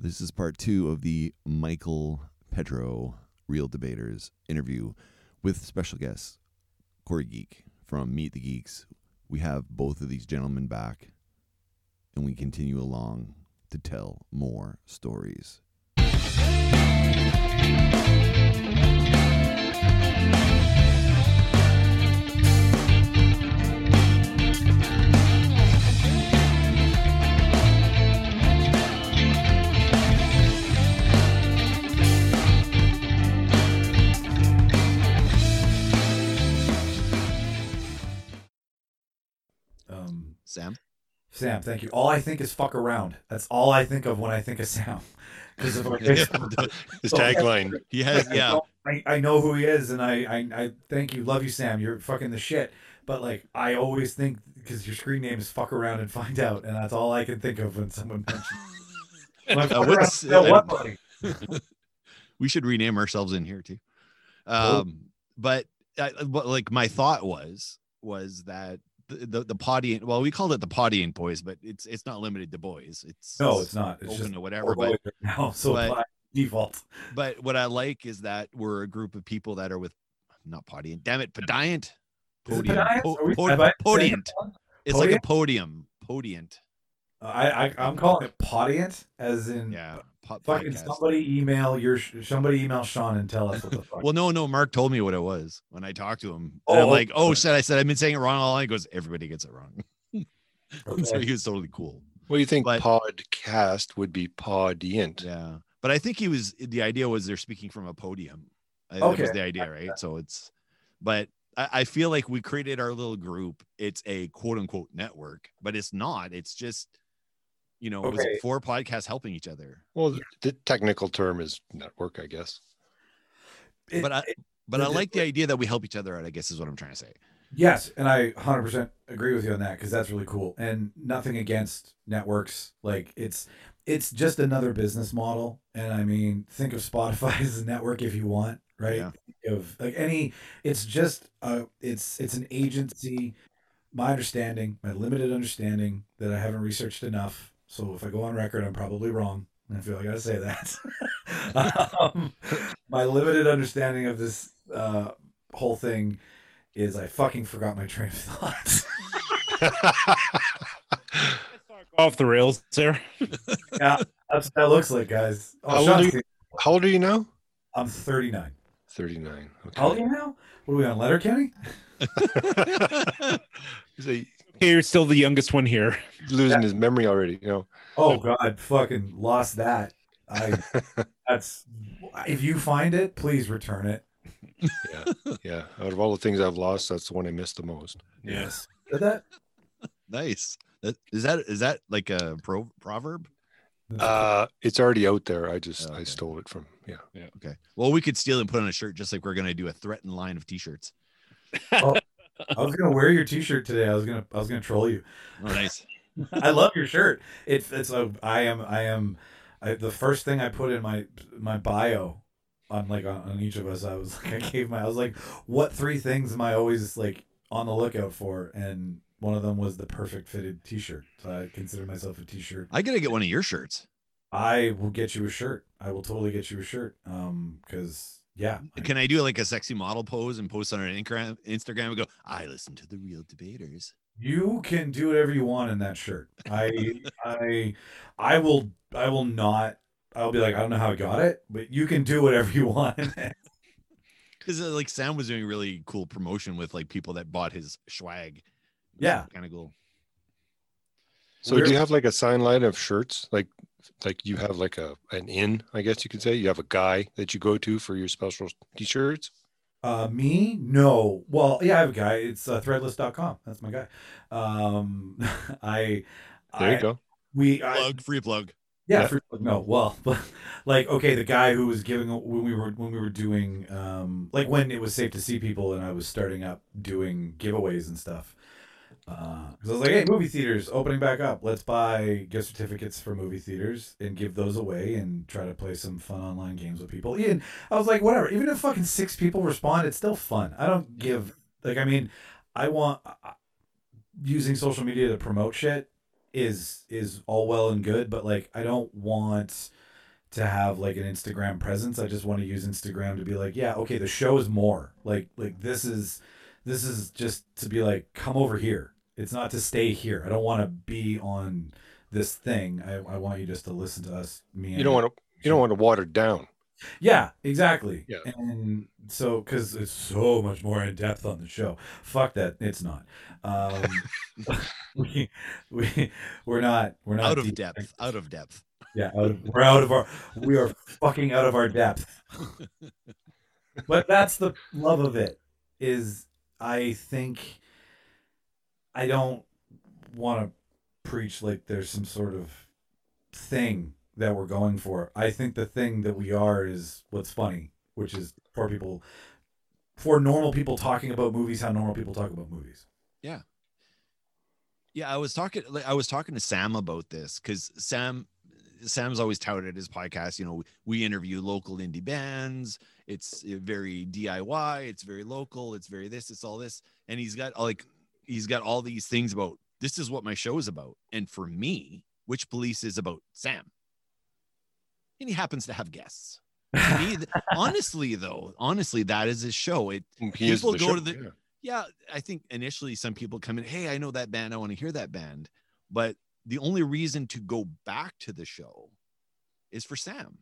This is part two of the Michael Petro Reel Debaters interview with special guest Corey Geek from Meet the Geeks. We have both of these gentlemen back and we continue along to tell more stories. Sam? Sam, thank you. All I think is fuck around. That's all I think of when I think of Sam. Because of His tagline. He has, yeah. I, I know who he is, and I, I I thank you, love you, Sam. You're fucking the shit. But like, I always think because your screen name is "fuck around and find out," and that's all I can think of when someone mentions. When Uh, what's- around, uh, what, buddy? we should rename ourselves in here too. Um, but uh, what like my thought was was that the the, the well, we called it the Podian boys, but it's it's not limited to boys. It's No, it's not. It's open just to whatever. But now, so but- by default. but what I like is that we're a group of people that are with not Podian. Damn it, Podiant. It Podiant? Po- we- po- have Podiant. It's like a podium. Podiant. Uh, I, I I'm calling it Podiant, as in Yeah. Po- fucking podcast. somebody email your somebody email Sean and tell us what the fuck. Well, no, no. Mark told me what it was when I talked to him. And I'm Oh, like, oh okay. shit! I said I've been saying it wrong all along. He goes, everybody gets it wrong. so he was totally cool. What do you think But- podcast would be podient? Yeah, but I think he was. The idea was they're speaking from a podium. I, That was the idea, right? So it's, but I, I feel like we created our little group. It's a quote unquote network, but it's not. It's just, you know, it was Okay. four podcasts helping each other. Well, the technical term is network, I guess. It- but I, it- but the- I like the idea that we help each other out. I guess is what I'm trying to say. Yes, and I 100% agree with you on that because that's really cool. And nothing against networks, like it's it's just another business model. And I mean, think of Spotify as a network if you want, right? Yeah. Of like any, it's just uh, it's it's an agency. My understanding, my limited understanding that I haven't researched enough. So if I go on record, I'm probably wrong. I feel like I gotta say that. um, my limited understanding of this uh, whole thing is I fucking forgot my train of thought. off the rails there. yeah, that's what that looks like, guys. How Oh, old are you? How old are you now? I'm 39. 39. How old are Okay. you now? What are we on, Letterkenny? He's like Hey, you're still the youngest one here. losing his memory already, you know. Oh God, fucking lost that. I that's if you find it, please return it. Yeah. Yeah. Out of all the things I've lost, that's the one I miss the most. Yes. Did that? nice. That, is that is that like a pro, proverb? Uh it's already out there. I just Oh, I stole it from yeah. Yeah. Okay. Well, we could steal it and put on a shirt just like we're gonna do a threatened line of t-shirts. I was gonna wear your T-shirt today. I was gonna I was gonna troll you. Oh, nice. I love your shirt. It, it's a I am I am I, the first thing I put in my my bio on like on, on each of us. I was like I gave my I was like, what three things am I always like on the lookout for? And one of them was the perfect fitted T-shirt. So I consider myself a T-shirt. I gotta get one of your shirts. I will get you a shirt. I will totally get you a shirt. Um, because yeah, Can I do like a sexy model pose and post on our Instagram? Instagram and go, I listen to the reel debaters. You can do whatever you want in that shirt. I I I will I will not I'll be like, I don't know how I got it, but you can do whatever you want. Because uh, like Sam was doing really cool promotion with like people that bought his swag. Yeah. Kind of cool. So We're- do you have like a sign line of shirts? Like like you have like a an in, I guess you could say. You have a guy that you go to for your special t-shirts. Uh, me? No. Well, yeah, I have a guy. It's uh, threadless.com. That's my guy. Um, I, There I, you go. We, I, Plug, free plug. yeah, Yeah. free- no, well, like, okay, the guy who was giving, when we were, when we were doing, um, like when it was safe to see people and I was starting up doing giveaways and stuff. Uh, cause I was like, hey, movie theaters opening back up. Let's buy gift certificates for movie theaters and give those away and try to play some fun online games with people. And I was like, whatever. Even if fucking six people respond, it's still fun. I don't give like. I mean, I want uh, using social media to promote shit is is all well and good, but like, I don't want to have like an Instagram presence. I just want to use Instagram to be like, yeah, okay, the show is more. Like like this is this is just to be like, come over here. It's not to stay here. I don't want to be on this thing. I, I want you just to listen to us. Me. You don't want to. You don't want to water down. Yeah, exactly. Yeah. And so, because it's so much more in depth on the show. Fuck that. It's not. Um, we, we, we're not, we're not out of deep- depth. Out of depth. Yeah. Out of, we're out of our, we are fucking out of our depth. But that's the love of it is I think I don't want to preach like there's some sort of thing that we're going for. I think the thing that we are is what's funny, which is for people for normal people talking about movies how normal people talk about movies. Yeah, Yeah, I was talking. Like, I was talking to Sam about this because Sam, Sam's always touted his podcast. You know, we interview local indie bands. It's uh, very DIY. It's very local. It's very this. It's all this, and he's got like he's got all these things about. This is what my show is about, and for me, Witchpolice is about Sam, and he happens to have guests. Me, honestly, though, honestly, that is his show. It He People the go show, to the- yeah. yeah, I think initially some people come in, hey, I know that band, I want to hear that band. But the only reason to go back to the show is for Sam.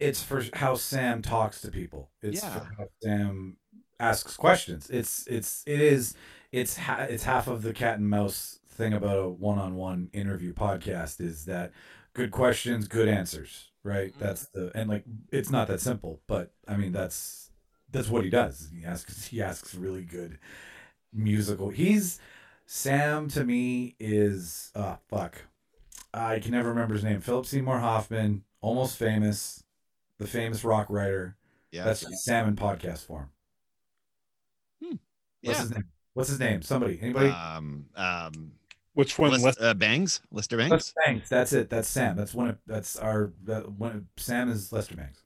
It's for how Sam talks to people. It's Yeah. for how Sam asks questions. It's it's it is it's ha- it's half of the cat and mouse thing about a one-on-one interview podcast is that good questions, good answers, right? Mhm. That's the and like it's not that simple, but I mean that's that's what he does. He asks he asks really good musical. He's Sam to me is uh fuck. I can never remember his name. Philip Seymour Hoffman, almost famous, the famous rock writer. Yeah. That's Sam in podcast form. What's yeah. his name? What's his name? Somebody? Anybody? Um, um, Which one? Lest- Left? uh, Bangs, Lester Bangs. Lester Bangs. That's it. That's Sam. That's one. Of, that's our. That one. Of, Sam is Lester Bangs.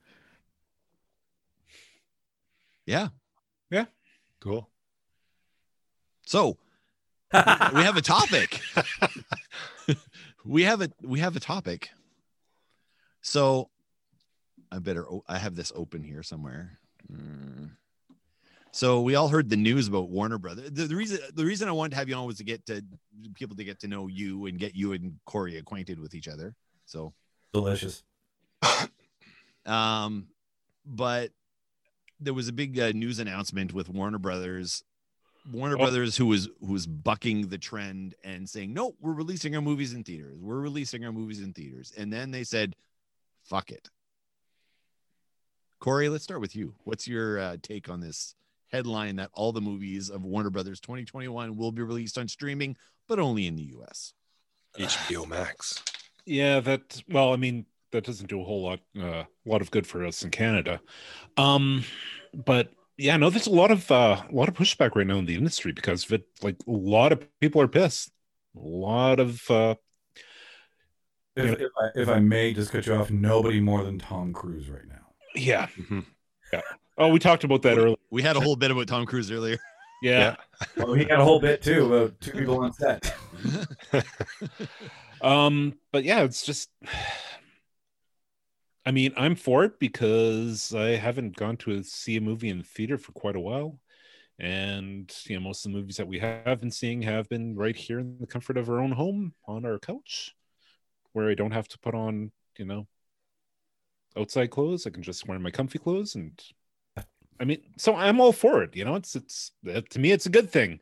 Yeah. Yeah. Cool. So we have a topic. we have a we have a topic. So I better I have this open here somewhere. Mm. So we all heard the news about Warner Brothers. The, the reason the reason I wanted to have you on was to get to people to get to know you and get you and Corey acquainted with each other. So Delicious. um, but there was a big uh, news announcement with Warner Brothers. Warner Oh. Brothers, who was who was bucking the trend and saying, "No, we're releasing our movies in theaters. We're releasing our movies in theaters." And then they said, "Fuck it." Corey, let's start with you. What's your uh, take on this headline that all the movies of Warner Brothers 2021 will be released on streaming, but only in the U.S. HBO Max. Yeah, that. Well, I mean, that doesn't do a whole lot, uh, a lot of good for us in Canada. Um, but yeah, no, there's a lot of uh, a lot of pushback right now in the industry because of it. Like a lot of people are pissed. A lot of uh, If, Yeah. if, I, if I may just cut you off, nobody more than Tom Cruise right now. yeah. Mhm. Oh, we talked about that earlier. We had a whole bit about Tom Cruise earlier. Yeah. Well, he had a whole bit too about two people on set. Um, but yeah, it's just I mean, I'm for it because I haven't gone to a, see a movie in the theater for quite a while. And you know, most of the movies that we have been seeing have been right here in the comfort of our own home on our couch, where I don't have to put on, you know, outside clothes. I can just wear my comfy clothes and I mean, so I'm all for it. You know, it's it's to me it's a good thing.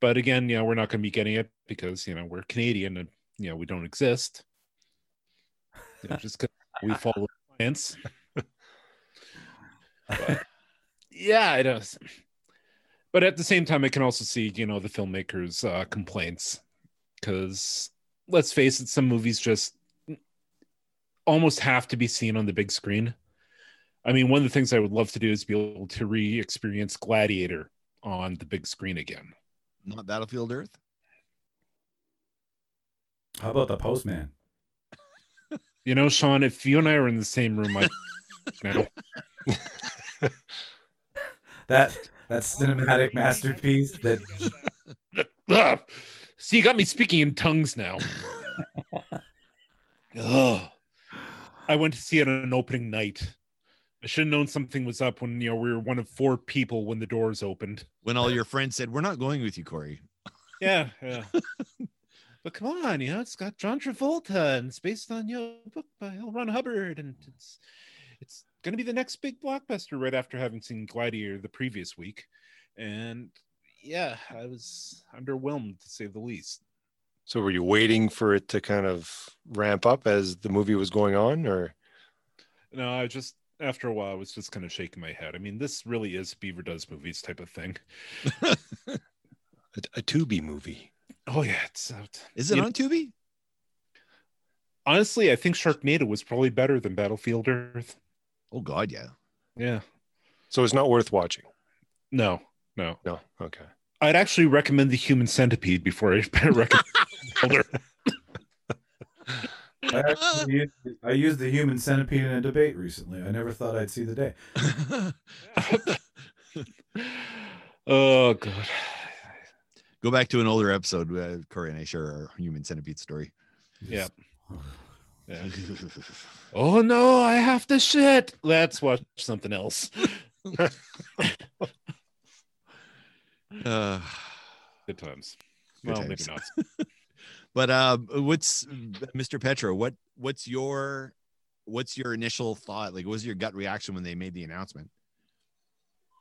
But again, you know, we're not going to be getting it because you know we're Canadian and you know we don't exist. You know, just because we follow science. But, yeah, it is. But at the same time, I can also see you know the filmmakers' uh, complaints because let's face it, some movies just almost have to be seen on the big screen. I mean, one of the things I would love to do is be able to re-experience Gladiator on the big screen again. Not Battlefield Earth. How about the postman? You know, Sean, if you and I are in the same room, I now That that cinematic masterpiece that! See, you got me speaking in tongues now. Ugh. I went to see it on an opening night. I should have known something was up when you know we were one of four people when the doors opened. When all your friends said, "We're not going with you, Corey." Yeah, yeah. but come on, you know, it's got John Travolta and it's based on your know, book by L. Ron Hubbard, and it's it's gonna be the next big blockbuster right after having seen Gladiator the previous week. And yeah, I was underwhelmed to say the least. So were you waiting for it to kind of ramp up as the movie was going on, or No, I just after a while I was just kind of shaking my head. I mean, this really is Beaver Does Movies type of thing. a, a Tubi movie? Oh yeah, it's out. Is it You- on Tubi? Honestly, I think Sharknado was probably better than Battlefield Earth. Oh God, yeah. Yeah. So it's not worth watching. No, no. No, okay. I'd actually recommend the Human Centipede before I recommend Battlefield Earth. I, actually used, I used the human centipede in a debate recently. I never thought I'd see the day. Oh god. Go back to an older episode. Uh, Corey and I share our human centipede story. Yeah. Yeah. Oh no, I have to shit. Let's watch something else. Uh, Good times. Good well, times. maybe not. But um, what's Mr. Petro? What what's your what's your initial thought? Like, what was your gut reaction when they made the announcement?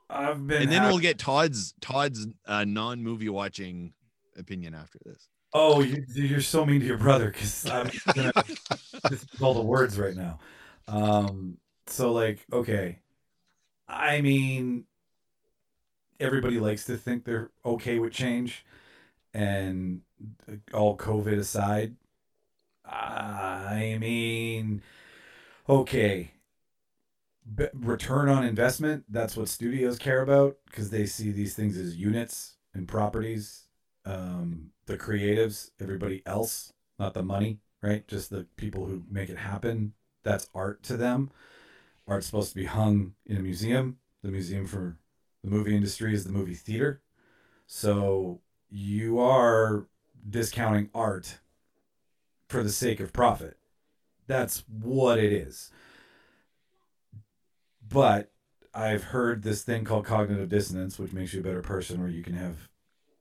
I've been. And then hap- we'll get Todd's Todd's uh, non movie watching opinion after this. Oh, you, you're so mean to your brother because I'm gonna just all the words right now. Um, so like, okay, I mean, everybody likes to think they're okay with change, and all COVID aside, I mean, okay. B- return on investment that's what studios care about because they see these things as units and properties um, the creatives, everybody else, not the money, right? Just the people who make it happen. That's art to them. Art's supposed to be hung in a museum. The museum for the movie industry is the movie theater. So you are discounting art for the sake of profit. That's what it is. But I've heard this thing called cognitive dissonance, which makes you a better person, where you can have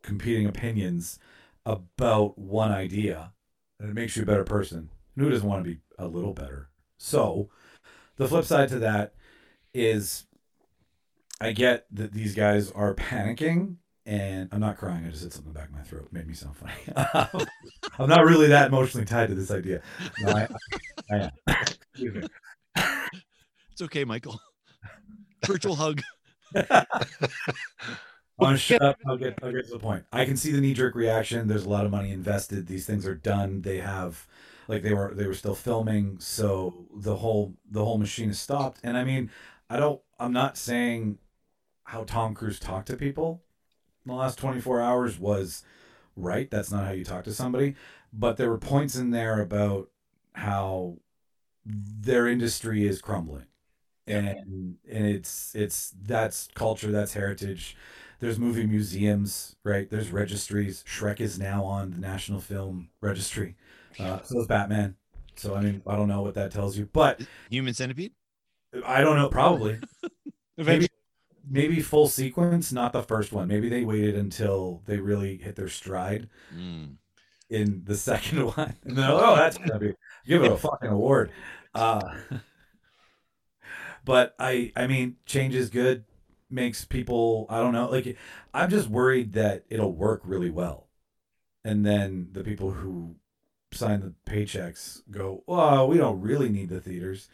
competing opinions about one idea and it makes you a better person. And who doesn't want to be a little better? So, the flip side to that is I get that these guys are panicking and I'm not crying. I just hit something in the back of my throat. It made me sound funny. I'm not really that emotionally tied to this idea. No, I, I am. It's okay, Michael. Virtual hug. I'm shut up. I'll get I'll get to the point. I can see the knee jerk reaction. There's a lot of money invested. These things are done. They have like they were they were still filming, so the whole the whole machine is stopped. And I mean, I don't I'm not saying how Tom Cruise talked to people in the last 24 hours was right. That's not how you talk to somebody. But there were points in there about how their industry is crumbling. And and it's it's that's culture, that's heritage there's movie museums, right? There's registries. Shrek is now on the National Film Registry. Uh, so is Batman. So I mean, I don't know what that tells you, but Human centipede. I don't know. Probably Eventually, maybe full sequence, not the first one. Maybe they waited until they really hit their stride Mm. in the second one, and then oh, that's gonna be give it a fucking award. Uh, but I, I mean, change is good. Makes people, I don't know, like I'm just worried that it'll work really well, and then the people who sign the paychecks go, "Oh, we don't really need the theaters,"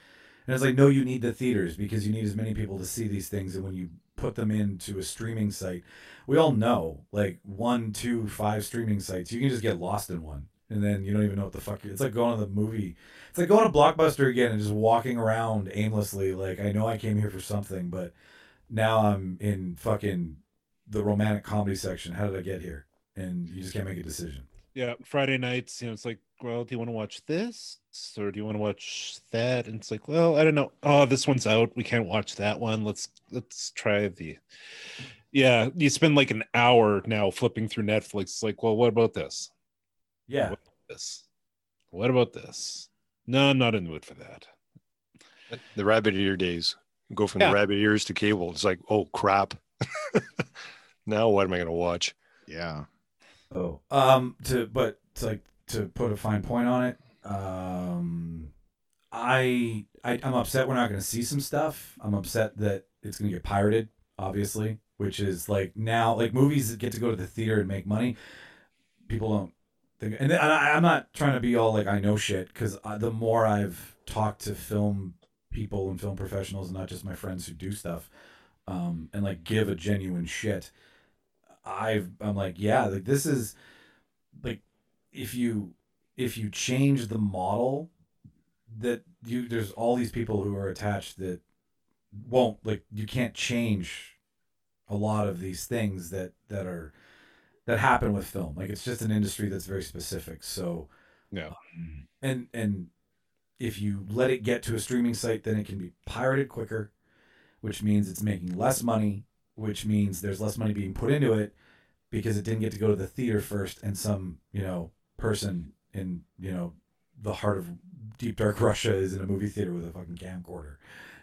and it's like, no, you need the theaters because you need as many people to see these things, and when you put them into a streaming site, we all know like one, two, five streaming sites, you can just get lost in one. And then you don't even know what the fuck. It's like going to the movie. It's like going to Blockbuster again and just walking around aimlessly. Like I know I came here for something, but now I'm in fucking the romantic comedy section. How did I get here? And you just can't make a decision. Yeah, Friday nights, you know, it's like, well, do you want to watch this or do you want to watch that? And it's like, well, I don't know. Oh, this one's out. We can't watch that one. Let's let's try the. Yeah, you spend like an hour now flipping through Netflix. It's like, well, what about this? Yeah. what about This. What about this? No, I'm not in the mood for that. The rabbit ear days. Go from Yeah. the rabbit ears to cable. It's like, oh crap. now what am I going to watch? Yeah. Oh, um, to but to like to put a fine point on it, um, I, I I'm upset we're not going to see some stuff. I'm upset that it's going to get pirated, obviously, which is like now like movies get to go to the theater and make money. People don't think, and and I, I'm not trying to be all like I know shit because the more I've talked to film people and film professionals, not just my friends who do stuff, um, and like give a genuine shit. I've I'm like, yeah, like this is like if you if you change the model that you there's all these people who are attached that won't like you can't change a lot of these things that that are that happen with film. Like it's just an industry that's very specific. So Yeah. um, and and if you let it get to a streaming site, then it can be pirated quicker, which means it's making less money, which means there's less money being put into it because it didn't get to go to the theater first and some, you know, person in, you know, the heart of deep dark Russia is in a movie theater with a fucking camcorder,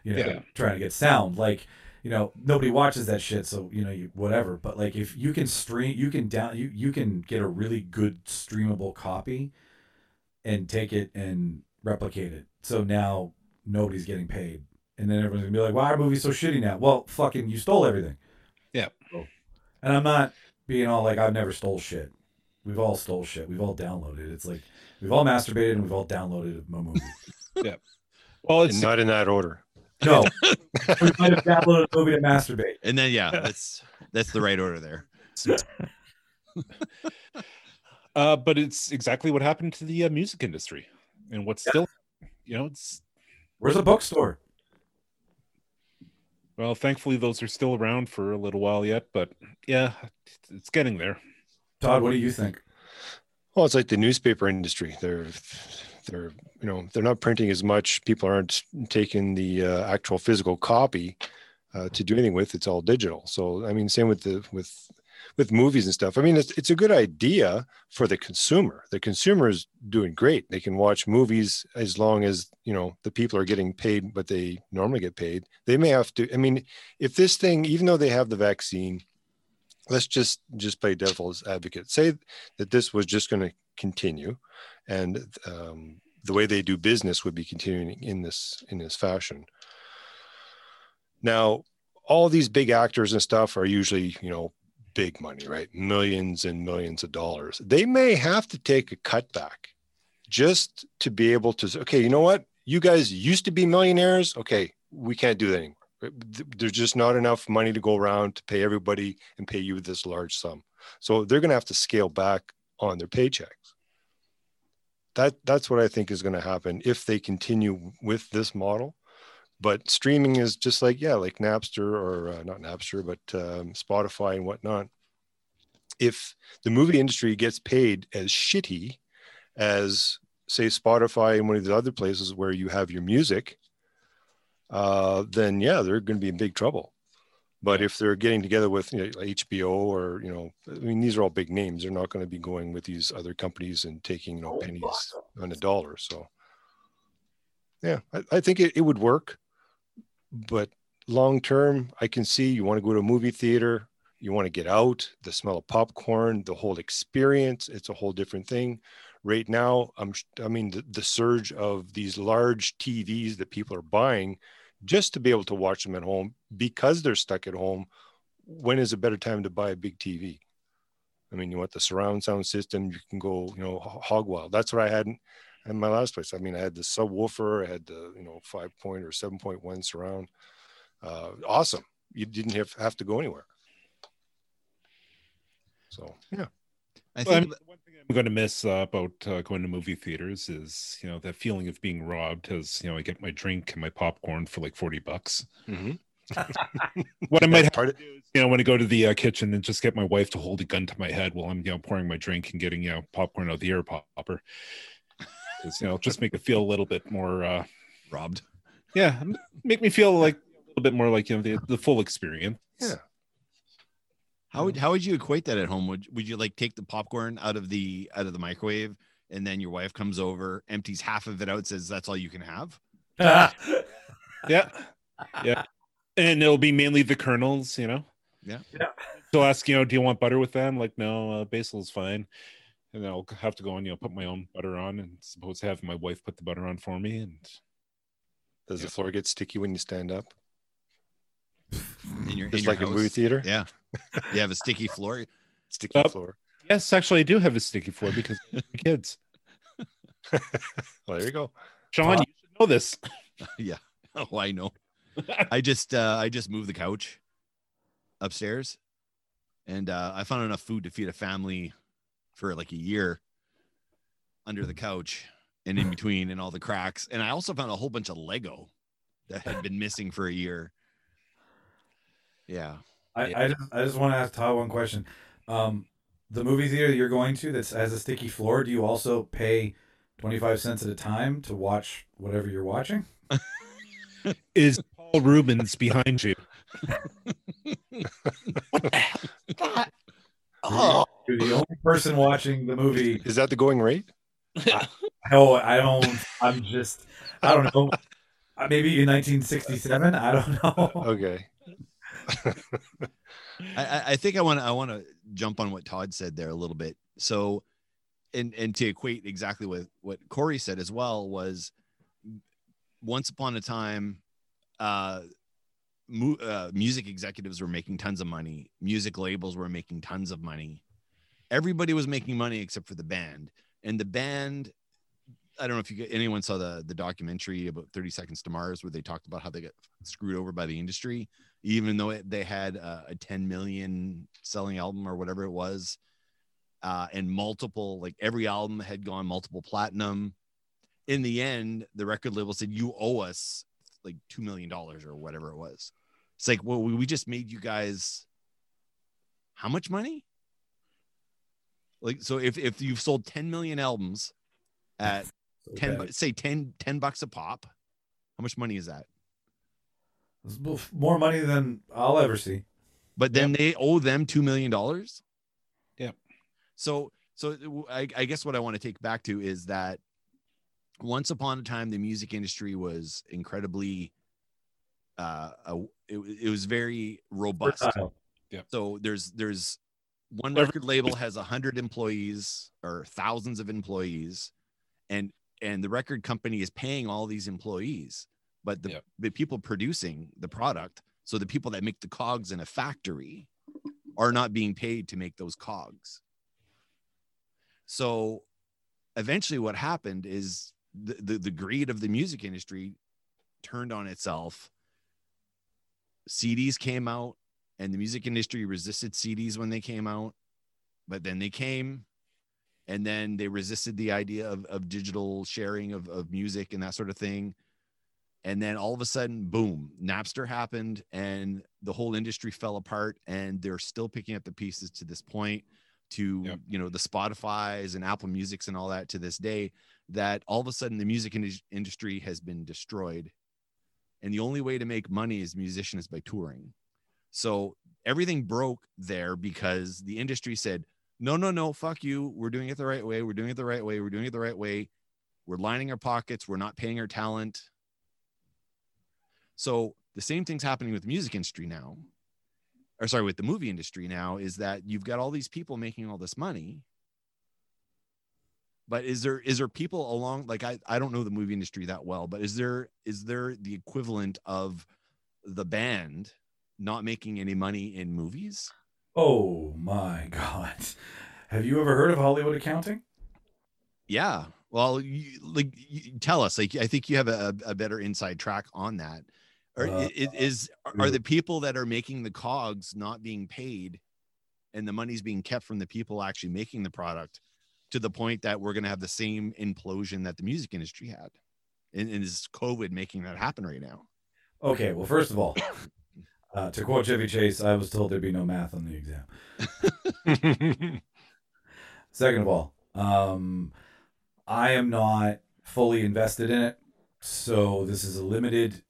you know, Yeah. trying to get sound. Like, you know, nobody watches that shit, so you know, you whatever. But like if you can stream you can down you, you can get a really good streamable copy and take it and replicate it. So now nobody's getting paid. And then everyone's gonna be like, Why are movies so shitty now? Well, fucking you stole everything. Yeah. And I'm not being all like I've never stole shit. We've all stole shit. We've all downloaded. It's like we've all masturbated and we've all downloaded a movie. Yep. Well, And it's not in that order. No. we might have downloaded a movie to masturbate. And then yeah, that's that's the right order there. uh, but it's exactly what happened to the uh, music industry, and what's still, you know, it's Where's the bookstore? Well, thankfully those are still around for a little while yet, but yeah, it's getting there. Todd, what do you think? Well, it's like the newspaper industry. They're they're you know they're not printing as much. People aren't taking the uh, actual physical copy uh, to do anything with. It's all digital. So I mean, same with the with with movies and stuff. I mean, it's it's a good idea for the consumer. The consumer is doing great. They can watch movies as long as you know the people are getting paid what they normally get paid. They may have to. I mean, if this thing, even though they have the vaccine, let's just just play devil's advocate. Say that this was just going to continue, and um, the way they do business would be continuing in this in this fashion. Now, all these big actors and stuff are usually, you know, big money, right? Millions and millions of dollars. They may have to take a cutback just to be able to okay, you know what? You guys used to be millionaires. Okay, we can't do that anymore. There's just not enough money to go around to pay everybody and pay you this large sum. So they're going to have to scale back on their paychecks. That that's what I think is going to happen if they continue with this model. But streaming is just like yeah, like Napster or uh, not Napster, but um, Spotify and whatnot. If the movie industry gets paid as shitty as say Spotify and one of the other places where you have your music, uh, then yeah, they're going to be in big trouble. But if they're getting together with you know, HBO or you know, I mean, these are all big names. They're not going to be going with these other companies and taking you know pennies on a dollar. So yeah, I, I think it, it would work. But long term, I can see you want to go to a movie theater, you want to get out, the smell of popcorn, the whole experience. It's a whole different thing. Right now, I'm I mean the, the surge of these large TVs that people are buying just to be able to watch them at home because they're stuck at home. When is a better time to buy a big TV? I mean, you want the surround sound system, you can go, you know, hog wild. That's what I had in, in my last place. I mean, I had the subwoofer, I had the, you know, five point or 7.1 surround. Uh, awesome. You didn't have, have to go anywhere. So, yeah. I Well, I think mean, one thing I'm going to miss uh, about uh, going to movie theaters is, you know, that feeling of being robbed as, you know, I get my drink and my popcorn for like 40 bucks. Mm-hmm. What I might have part of, you know, when I go to the uh, kitchen and just get my wife to hold a gun to my head while I'm, you know, pouring my drink and getting, you know, popcorn out of the air popper. 'Cause, you know, just make it feel a little bit more, uh, robbed. yeah, make me feel like a little bit more like, you know, the, the full experience. Yeah. How would how would you equate that at home? Would would you like take the popcorn out of the out of the microwave and then your wife comes over, empties half of it out, says that's all you can have? Yeah. Yeah. And it'll be mainly the kernels, you know? Yeah. Yeah. They'll ask, you know, do you want butter with them? Like, no, uh, basil's fine. And then I'll have to go and, you know, put my own butter on and suppose have my wife put the butter on for me. And Does the floor get sticky when you stand up? In your, in Just your like a house. movie theater? Yeah. You have a sticky floor. Sticky Up. floor. yes, actually, I do have a sticky floor because of the kids. Well, there you go. Sean, you should know this. yeah. Oh, I know. I just uh I just moved the couch upstairs and uh I found enough food to feed a family for like a year under the couch and in between and all the cracks. And I also found a whole bunch of Lego that had been missing for a year. Yeah. I, I just I just want to ask Todd one question. Um, the movie theater you're going to that has a sticky floor, do you also pay twenty five cents at a time to watch whatever you're watching? Is Paul Reubens behind you? what the hell? Oh. You're the only person watching the movie. Is that the going rate? Oh, I don't. I'm just. I don't know. Uh, Maybe in 1967. I don't know. Okay. I, I- I think I want to I want to jump on what Todd said there a little bit. So, and and to equate exactly with what Corey said as well was, once upon a time, uh, mu- uh, music executives were making tons of money. Music labels were making tons of money. Everybody was making money except for the band, and the band. I don't know if you anyone saw the the documentary about 30 Seconds to Mars where they talked about how they got screwed over by the industry even though it, they had a, a 10 million selling album or whatever it was uh, and multiple like every album had gone multiple platinum. In the end the record label said you owe us like $2 million or whatever it was. It's like well we, we just made you guys how much money like so if, if you've sold 10 million albums at 10 Okay. bu- say 10 10 bucks a pop how much money is that It's more money than I'll ever see. but then they owe them two million dollars. Yep. So, so I, I guess what I want to take back to is that once upon a time, the music industry was incredibly, uh, a, it, it was very robust. Versatile. So there's there's one record label has a hundred employees or thousands of employees, and and the record company is paying all these employees, but the Yep. the people producing the product, so the people that make the cogs in a factory, are not being paid to make those cogs. So, eventually, what happened is the the, the greed of the music industry turned on itself. CDs came out and the music industry resisted CDs when they came out, but then they came and then they resisted the idea of, of digital sharing of, of music and that sort of thing. And then all of a sudden, boom, Napster happened and the whole industry fell apart and they're still picking up the pieces to this point to, Yep. you know, the Spotify's and Apple Musics and all that to this day that all of a sudden the music indus- industry has been destroyed. And the only way to make money as a musician is by touring. So everything broke there because the industry said, no, no, no, fuck you. We're doing it the right way. We're doing it the right way. We're doing it the right way. We're lining our pockets. We're not paying our talent. So the same thing's happening with the music industry now, or sorry, with the movie industry now, is that you've got all these people making all this money. But is there is there people along like I, I don't know the movie industry that well, but is there is there the equivalent of the band not making any money in movies? Oh my God. Have you ever heard of Hollywood accounting? Yeah. Well, you, like, you, tell us. Like, I think you have a, a better inside track on that. Or Uh, is are the people that are making the cogs not being paid, and the money's being kept from the people actually making the product, to the point that we're going to have the same implosion that the music industry had, and, and is COVID making that happen right now? Okay, well, first of all, uh, to quote Chevy Chase, I was told there'd be no math on the exam. Second of all, um, I am not fully invested in it, so this is a limited,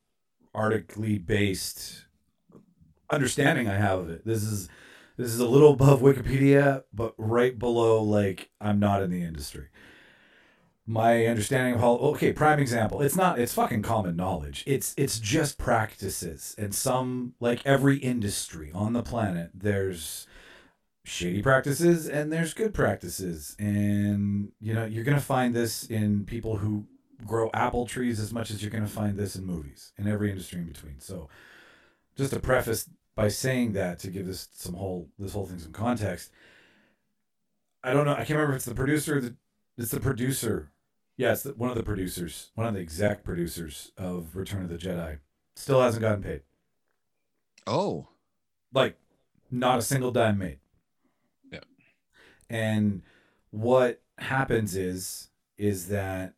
artically based understanding I have of it. This is this is a little above Wikipedia, but right below like I'm not in the industry. My understanding of how okay prime example it's not it's fucking common knowledge. It's it's just practices. And some like every industry on the planet there's shady practices and there's good practices. And you know you're to find this in people who grow apple trees as much as you're to find this in movies in every industry in between. So just to preface by saying that to give this some whole this whole thing some context i don't know i can't remember if it's the producer the it's the producer the, one of the producers, one of the exec producers of Return of the Jedi. Still hasn't gotten paid. Oh, Like, not a single dime made. Yeah. And what happens is, is that,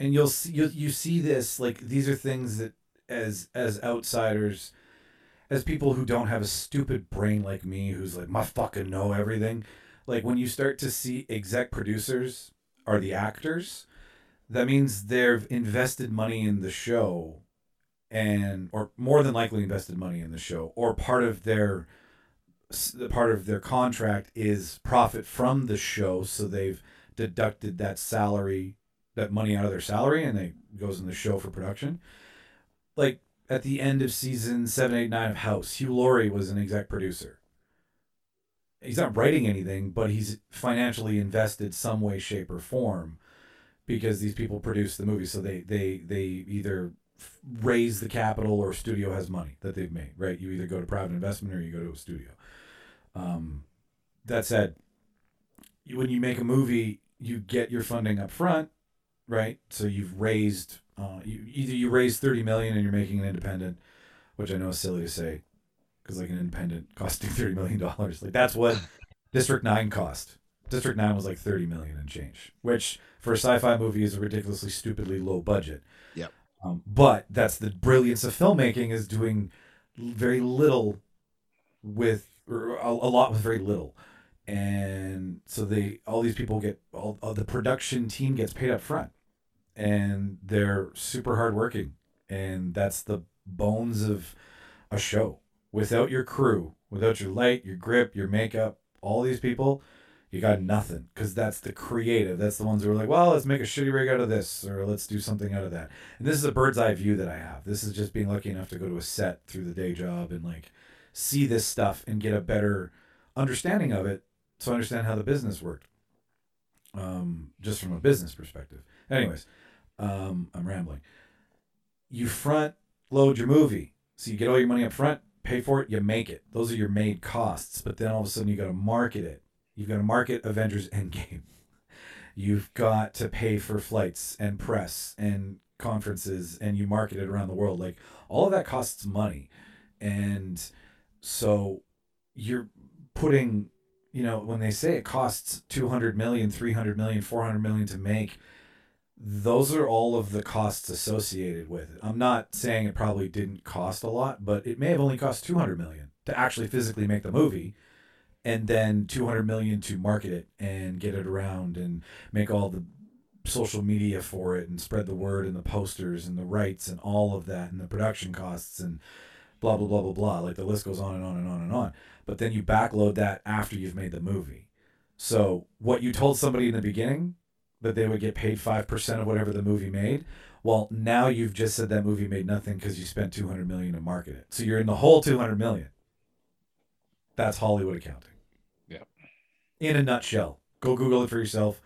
and you'll see, you you see this like these are things that as as outsiders, as people who don't have a stupid brain like me, who's like, my fucking know everything. Like when you start to see exec producers are the actors that means they've invested money in the show and or more than likely invested money in the show or part of their part of their contract is profit from the show so they've deducted that salary that money out of their salary and it goes in the show for production. Like at the end of season 789 of house hugh laurie was an exec producer. He's not writing anything but he's financially invested some way shape or form because these people produce the movie so they they they either raise the capital or studio has money that they've made right? You either go to private investment or you go to a studio. Um, that said when you make a movie you get your funding up front right? So you've raised uh, you, either you raise 30 million and you're making an independent which i know is silly to say because like an independent costing 30 million dollars. Like that's what district 9 cost. District 9 was like 30 million and change which for a sci-fi movie is a ridiculously stupidly low budget. Yep. Um, but that's the brilliance of filmmaking is doing very little with or a, a lot with very little. And so they all these people get all, all the production team gets paid up front and they're super hardworking and that's the bones of a show. Without your crew, without your light, your grip, your makeup, all these people, you got nothing because that's the creative. That's the ones who are like, well, let's make a shitty rig out of this or let's do something out of that. And this is a bird's eye view that I have. This is just being lucky enough to go to a set through the day job and like see this stuff and get a better understanding of it I understand how the business worked. Um, just from a business perspective. Anyways, um, I'm rambling. You front load your movie. So you get all your money up front, pay for it, you make it. Those are your made costs. But then all of a sudden you got to market it You've got to market Avengers Endgame. You've got to pay for flights and press and conferences and you market it around the world. Like all of that costs money. And so you're putting, you know, when they say it costs 200 million, 300 million, 400 million to make, those are all of the costs associated with it. I'm not saying it probably didn't cost a lot, but it may have only cost 200 million to actually physically make the movie and then 200 million to market it and get it around and make all the social media for it and spread the word and the posters and the rights and all of that and the production costs and blah blah blah blah blah. Like the list goes on and on and on and on. But then you backload that after you've made the movie. So what you told somebody in the beginning that they would get paid 5% of whatever the movie made well now you've just said that movie made nothing because you spent 200 million to market it. So you're in the whole 200 million. That's hollywood accounting in a nutshell. Go Google it for yourself.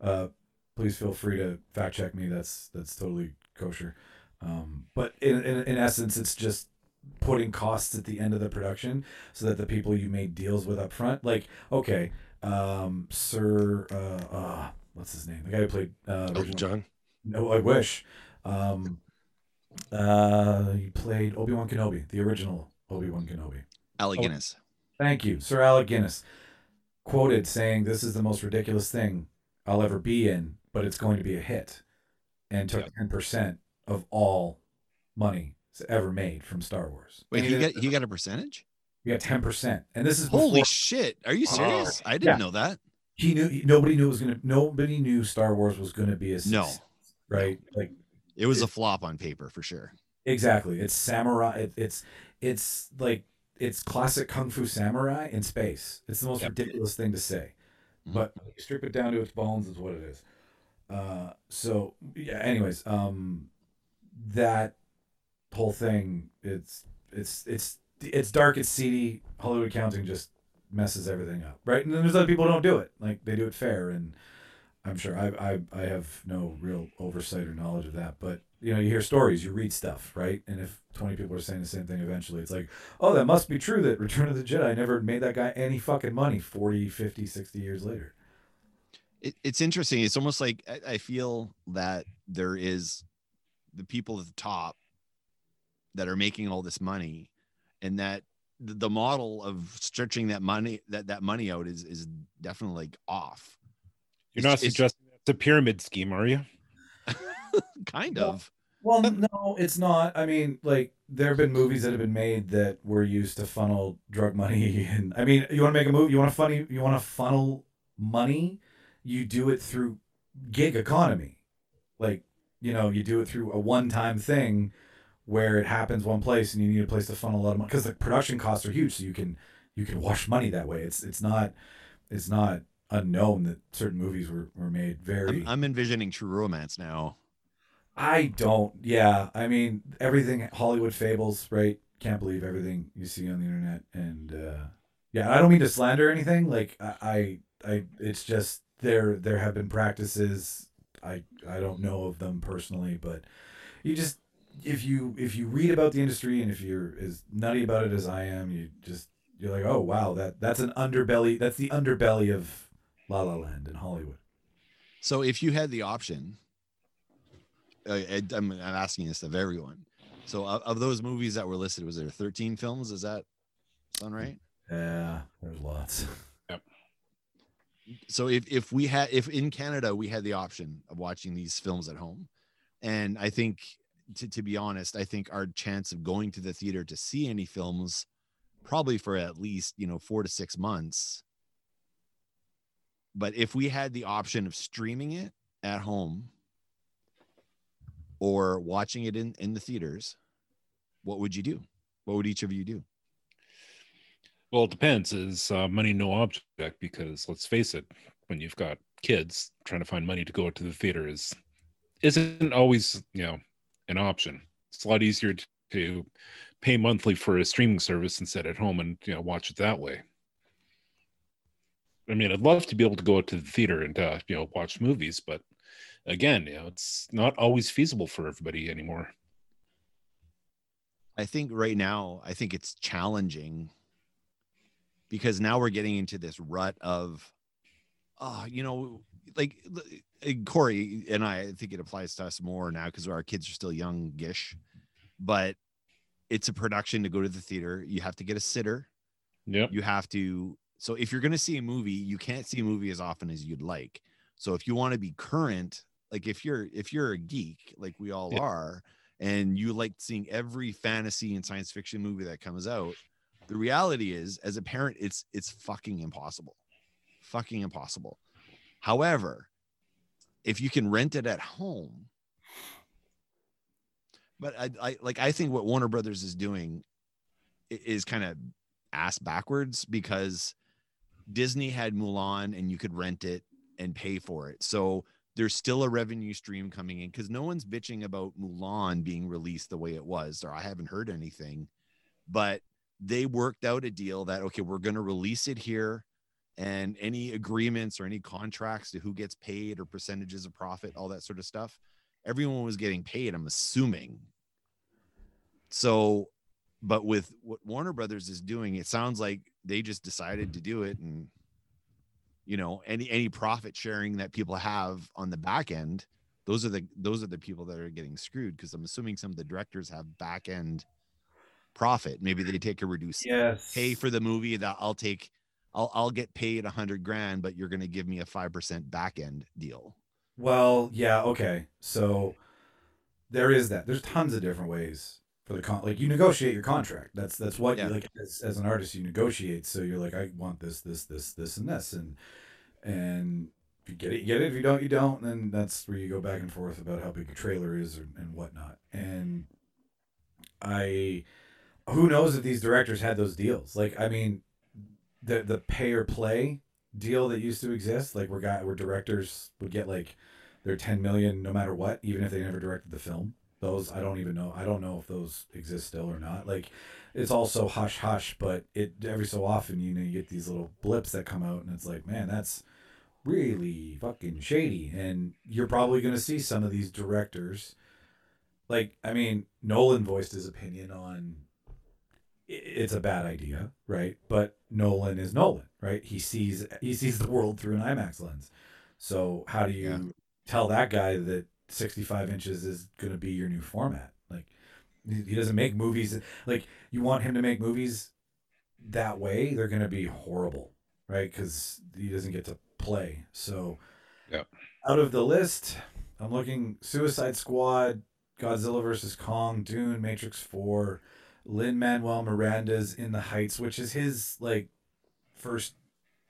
Uh, please feel free to fact check me. That's that's totally kosher. Um, but in, in in essence, it's just putting costs at the end of the production so that the people you made deals with up front, like okay, um, Sir, uh, uh, what's his name? The guy who played uh, Elton John. No, I wish. Um, uh, he played Obi Wan Kenobi, the original Obi Wan Kenobi. Alec Oh. Guinness. Thank you, Sir Alec Guinness, quoted saying, "This is the most ridiculous thing I'll ever be in, but it's going to be a hit," and took Yep. ten percent of all money ever made from Star Wars. Wait, And he got he got a percentage? he got ten percent, and this is Holy before shit! Are you Oh, serious? I didn't yeah. know that. he knew. he- Nobody knew it was gonna. Nobody knew Star Wars was gonna be a No. right? Like It was a flop on paper for sure. Exactly. It's samurai. It, it's it's like it's classic kung fu samurai in space. It's the most Yep. ridiculous thing to say, Mhm. but you strip it down to its bones, is what it is. Uh, so yeah. Anyways, um, that whole thing, it's it's it's it's dark, it's seedy. Hollywood accounting just messes everything up, right? And then there's other people who don't do it, like they do it fair, and I'm sure I I I have no real oversight or knowledge of that, but you know, you hear stories, you read stuff, right? And if 20 people are saying the same thing eventually, it's like, oh, that must be true that Return of the Jedi never made that guy any fucking money 40, 50, 60 years later. it, it's interesting. It's almost like I, I feel that there is the people at the top that are making all this money, and that the, the model of stretching that money that that money out is is definitely like off. You're It's- not it's- suggesting it's a pyramid scheme, are you? kind Well, of. Well, no, it's not. I mean, like there have been movies that have been made that were used to funnel drug money, and I mean, you want to make a movie, you want to funny, you want to funnel money, you do it through gig economy, like you know, you do it through a one-time thing where it happens one place and you need a place to funnel a lot of money because the production costs are huge, so you can you can wash money that way. It's it's not it's not unknown that certain movies were, were made very I'm, I'm envisioning True Romance now. I don't. Yeah, I mean everything Hollywood fables, right? Can't believe everything you see on the internet, and uh, yeah, I don't mean to slander anything. Like I, I, I, it's just there. There have been practices. I, I don't know of them personally, but you just if you if you read about the industry and if you're as nutty about it as I am, you just you're like, oh wow, that that's an underbelly. That's the underbelly of La La Land in Hollywood. So if you had the option, Uh, I, I'm, I'm asking this of everyone. So of, of those movies that were listed, was there 13 films? Is that sound right? Yeah, there's lots. Yep. so if, if we had if in canada we had the option of watching these films at home and i think to, to be honest i think our chance of going to the theater to see any films probably for at least you know four to six months but if we had the option of streaming it at home or watching it in in the theaters what would you do what would each of you do Well, it depends. Is uh, money no object? Because let's face it, when you've got kids, trying to find money to go to the theater is isn't always you know an option. It's a lot easier to, to pay monthly for a streaming service and sit at home and you know watch it that way. I mean, I'd love to be able to go out to the theater and uh, you know watch movies, but again, you know, it's not always feasible for everybody anymore. I think right now, I think it's challenging because now we're getting into this rut of, oh, you know, like Corey and I, I think it applies to us more now because our kids are still youngish, but it's a production to go to the theater. You have to get a sitter. Yep. You have to. So if you're going to see a movie, you can't see a movie as often as you'd like. So if you want to be current, like if you're if you're a geek like we all Yeah. are, and you like seeing every fantasy and science fiction movie that comes out, the reality is, as a parent, it's it's fucking impossible, fucking impossible. However, if you can rent it at home, but I, I like I think what Warner Brothers is doing is kind of ass backwards because Disney had Mulan and you could rent it and pay for it. So there's still a revenue stream coming in because no one's bitching about Mulan being released the way it was, or I haven't heard anything. But they worked out a deal that okay, we're going to release it here, and any agreements or any contracts to who gets paid or percentages of profit, all that sort of stuff, everyone was getting paid. I'm assuming. So, but with what Warner Brothers is doing, it sounds like they just decided to do it and you know any any profit sharing that people have on the back end those are the those are the people that are getting screwed because i'm assuming some of the directors have back end profit maybe they take a reduced Yes. pay for the movie that i'll take i'll i'll get paid a hundred grand but you're going to give me a five percent back end deal Well, yeah, okay. So there is that. There's tons of different ways for the con. Like you negotiate your contract. That's that's what Yeah. you like as, as an artist. You negotiate. So you're like, I want this, this, this, this, and this, and and if you get it, you get it. If you don't, you don't. And then that's where you go back and forth about how big a trailer is and, and whatnot. And I, who knows if these directors had those deals? Like, I mean, the the pay or play deal that used to exist, like where guy where directors would get like they're 10 million no matter what, even if they never directed the film. Those I don't even know. I don't know if those exist still or not. Like it's also hush hush, but it every so often you know you get these little blips that come out and it's like, man, that's really fucking shady. And you're probably gonna see some of these directors. Like, I mean, Nolan voiced his opinion on it's a bad idea, right? But Nolan is Nolan, right? He sees he sees the world through an IMAX lens. So how do you Yeah. tell that guy that 65 inches is going to be your new format? Like he doesn't make movies like you want him to make movies that way, they're going to be horrible, right? Cuz he doesn't get to play. So Yeah. out of the list, I'm looking Suicide Squad, Godzilla versus Kong, Dune, Matrix 4, Lin Manuel Miranda's In the Heights, which is his like first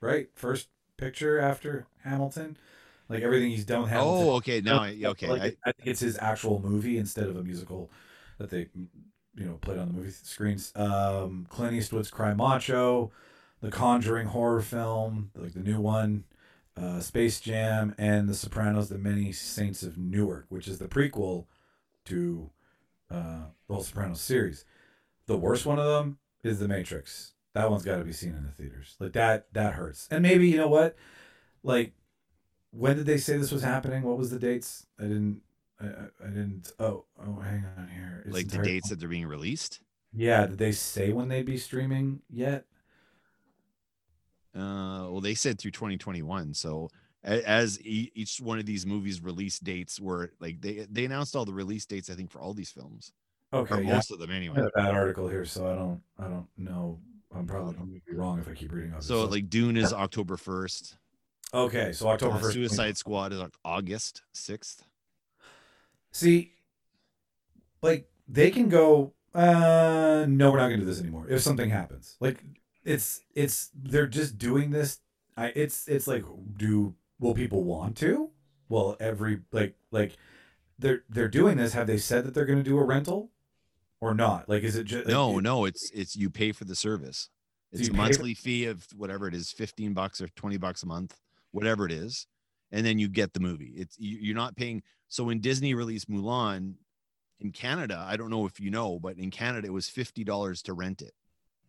right first picture after Hamilton. Like everything he's done Hamilton. Oh, okay. Now, okay. Like, I, I think it's his actual movie instead of a musical that they you know played on the movie screens. Um, Clint Eastwood's Cry Macho, The Conjuring horror film, like the new one, uh, Space Jam, and The Sopranos: The Many Saints of Newark, which is the prequel to uh, the whole Sopranos series. The worst one of them is The Matrix. That one's got to be seen in the theaters. Like that, that hurts. And maybe you know what, like, when did they say this was happening? What was the dates? I didn't. I, I- didn't. Oh, oh, hang on here. It's like the dates that they're being released. Yeah, did they say when they'd be streaming yet? Uh, well, they said through 2021. So as each one of these movies release dates were like they they announced all the release dates I think for all these films or Okay, yeah. most of them I anyway. a bad article here, so I don't. I don't know. I'm probably I'm gonna be wrong if I keep reading. So like Dune is October 1st. Okay, so October Uh, first. Suicide Squad is Au- August 6th. See, like they can go. Uh, no, we're not gonna do this anymore. If something happens, like it's it's they're just doing this. I it's it's like do will people want to? Well, every like like they're they're doing this. Have they said that they're gonna do a rental or not? Like, is it just No, no, it's it's you pay for the service. It's a pay for- monthly fee of whatever it is, 15 bucks or 20 bucks a month, whatever it is. And then you get the movie. It's you- you're not paying. So when Disney released Mulan in Canada, I don't know if you know, but in Canada it was $50 to rent it.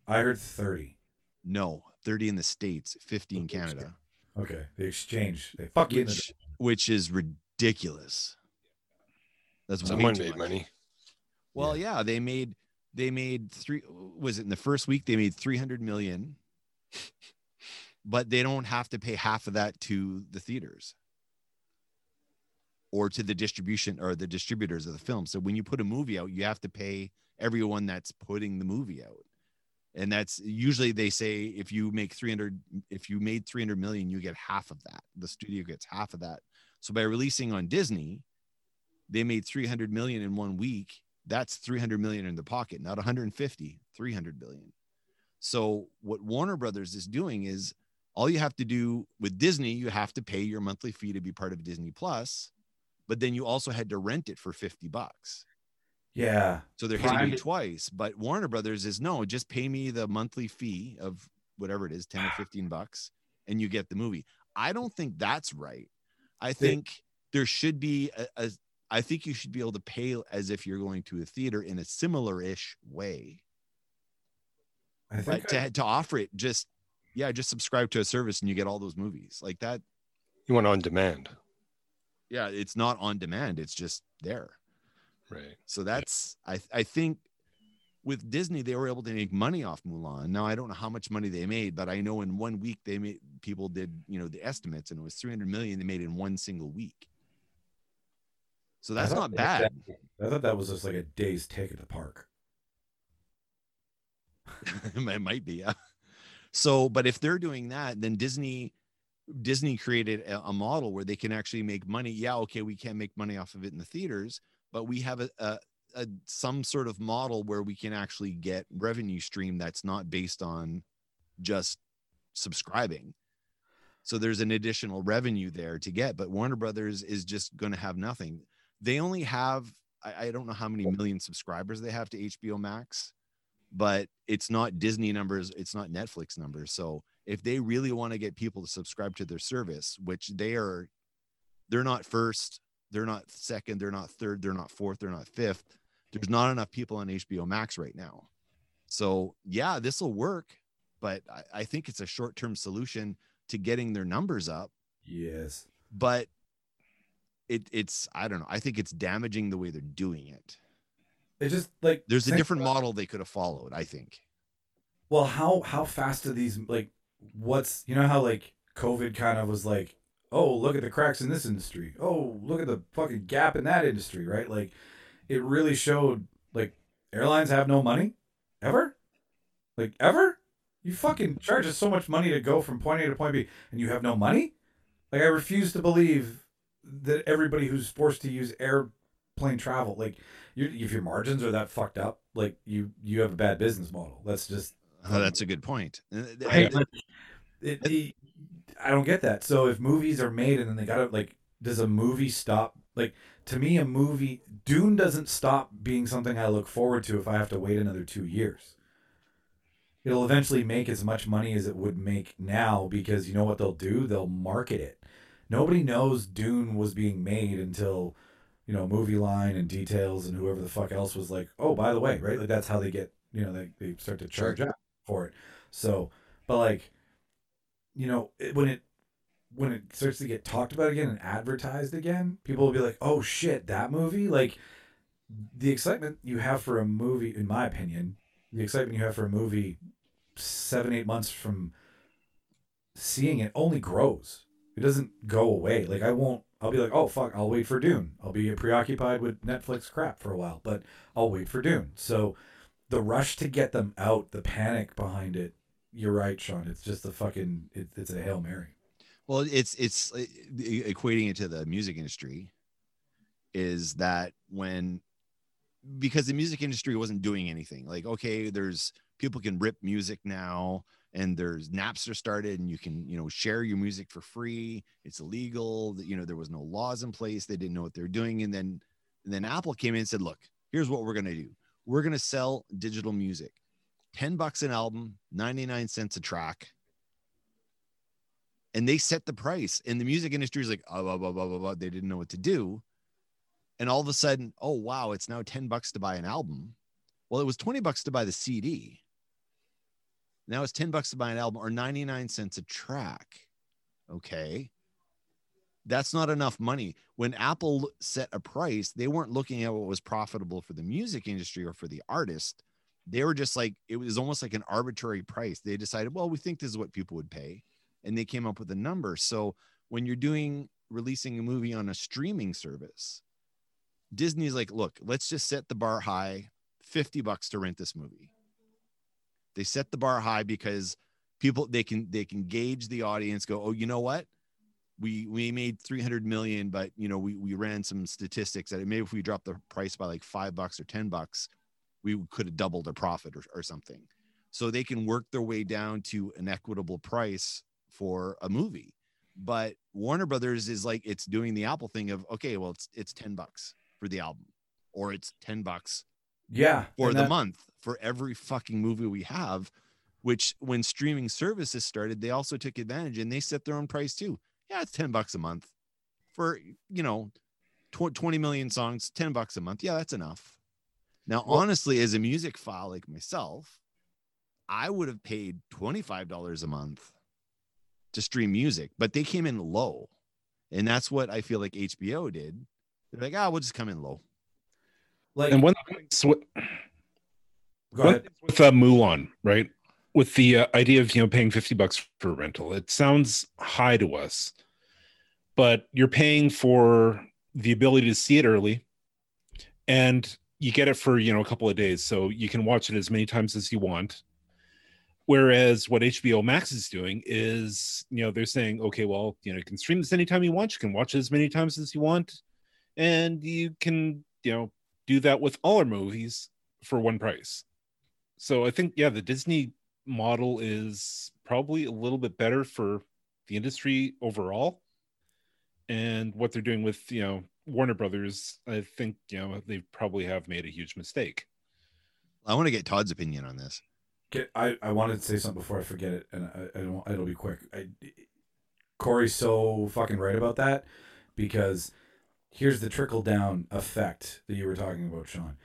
I heard thirty. No, 30 in the States, 50 in Canada, Okay, they exchange. They fuck you. in the- which, which is ridiculous. That's way Someone too made much. money. Well, yeah, they made they made three was it in the first week they made 300 million but they don't have to pay half of that to the theaters or to the distribution or the distributors of the film. So when you put a movie out, you have to pay everyone that's putting the movie out. And that's usually they say if you make 300 if you made 300 million, you get half of that. The studio gets half of that. So by releasing on Disney, they made 300 million in one week that's 300 million in the pocket not 150 300 billion so what warner brothers is doing is all you have to do with disney you have to pay your monthly fee to be part of disney plus but then you also had to rent it for 50 bucks. Yeah, so they're hitting you twice but warner brothers is no just pay me the monthly fee of whatever it is 10 or 15 bucks and you get the movie. I don't think that's right. I think there should be a, a I think you should be able to pay as if you're going to a theater in a similar-ish way. I think But to, to offer it just yeah, just subscribe to a service and you get all those movies. Like that, You want on demand, yeah, it's not on demand, it's just there. right? So that's I I think with Disney they were able to make money off Mulan. Now I don't know how much money they made, but I know in one week they made people did, you know, the estimates and it was 300 million they made in one single week. So that's not they- bad. I thought that was just like a day's take at the park. it might be yeah so but if they're doing that then disney disney created a, a model where they can actually make money. Yeah okay we can't make money off of it in the theaters but we have a, a, a some sort of model where we can actually get revenue stream that's not based on just subscribing. So there's an additional revenue there to get but warner brothers is just going to have nothing. They only have I, I don't know how many million subscribers they have to hbo max but it's not Disney numbers, it's not Netflix numbers. So if they really want to get people to subscribe to their service, which they are they're not first, they're not second, they're not third, they're not fourth, they're not fifth. There's not enough people on HBO Max right now. So yeah, this will work, but I, I think it's a short-term solution to getting their numbers up. Yes. But it it's I don't know. I think it's damaging the way they're doing it. Just like There's a different about- model they could have followed, I think. Well, how how fast do these like what's you know how like COVID kind of was like, oh look at the cracks in this industry. Oh look at the fucking gap in that industry, right? Like it really showed like airlines have no money ever, like ever. You fucking charge us so much money to go from point A to point B, and you have no money. Like I refuse to believe that everybody who's forced to use airplane travel, like if your margins are that fucked up, like you you have a bad business model. That's just Oh, that's a good point. Th- but it, the- I don't get that. So if movies are made and then they got to like, does a movie stop? Like to me, a movie Dune doesn't stop being something I look forward to if I have to wait another two years. It'll eventually make as much money as it would make now because you know what they'll do? They'll market it. Nobody knows Dune was being made until you know movie line and details and whoever the fuck else was like, oh, by the way, right? Like that's how they get you know they, they start to Sure. charge up for it. So, but like, you know, it, when it when it starts to get talked about again and advertised again, people will be like, "Oh shit, that movie!" Like the excitement you have for a movie, in my opinion, the excitement you have for a movie seven eight months from seeing it only grows. It doesn't go away. Like I won't. I'll be like, "Oh fuck," I'll wait for Dune. I'll be preoccupied with Netflix crap for a while, but I'll wait for Dune. So the rush to get them out, the panic behind it. You're right, Sean. It's just a fucking. It, it's a hail mary. Well, it's it's uh, equating it to the music industry is that when because the music industry wasn't doing anything. Like, okay, there's people can rip music now, and there's Napster started, and you can you know share your music for free. It's illegal. You know there was no laws in place. They didn't know what they're doing, and then and then Apple came in and said, look, here's what we're gonna do. We're gonna sell digital music, ten bucks an album, ninety nine cents a track and they set the price and the music industry is like oh, blah, blah, blah, blah, blah. they didn't know what to do and all of a sudden oh wow it's now 10 bucks to buy an album well it was 20 bucks to buy the cd now it's 10 bucks to buy an album or 99 cents a track. Okay. That's not enough money. When apple set a price they weren't looking at what was profitable for the music industry or for the artist. They were just like it was almost like an arbitrary price. They decided well we think this is what people would pay. And they came up with a number. So when you're doing releasing a movie on a streaming service, Disney's like, look, let's just set the bar high, 50 bucks to rent this movie. They set the bar high because people they can they can gauge the audience, go, oh, you know what? We we made 300 million, but you know, we we ran some statistics that maybe if we dropped the price by like five bucks or 10 bucks, we could have doubled our profit or, or something. So they can work their way down to an equitable price for a movie. But Warner Brothers is like it's doing the Apple thing of okay, well it's it's 10 bucks for the album or it's 10 bucks Yeah. for the that- month for every fucking movie we have, which when streaming services started, they also took advantage and they set their own price too. Yeah, it's 10 bucks a month for, you know, tw- 20 million songs, 10 bucks a month. Yeah, that's enough. Now, Well- honestly, as a music file like myself, I would have paid $25 a month to stream music, but they came in low. And that's what I feel like HBO did. They're like, ah, we'll just come in low. Like, And one with, go ahead. with uh, Mulan, right? With the uh, idea of you know paying fifty bucks for a rental, it sounds high to us, but you're paying for the ability to see it early, and you get it for you know a couple of days, so you can watch it as many times as you want. Whereas what HBO Max is doing is, you know, they're saying, okay, well, you know, you can stream this anytime you want. You can watch it as many times as you want, and you can, you know, do that with all our movies for one price. So I think, yeah, the Disney model is probably a little bit better for the industry overall. And what they're doing with, you know, Warner Brothers, I think, you know, they probably have made a huge mistake. I want to get Todd's opinion on this. Get, I, I wanted to say something before I forget it, and I, I don't. It'll be quick. I, Corey's so fucking right about that because here's the trickle down effect that you were talking about, Sean.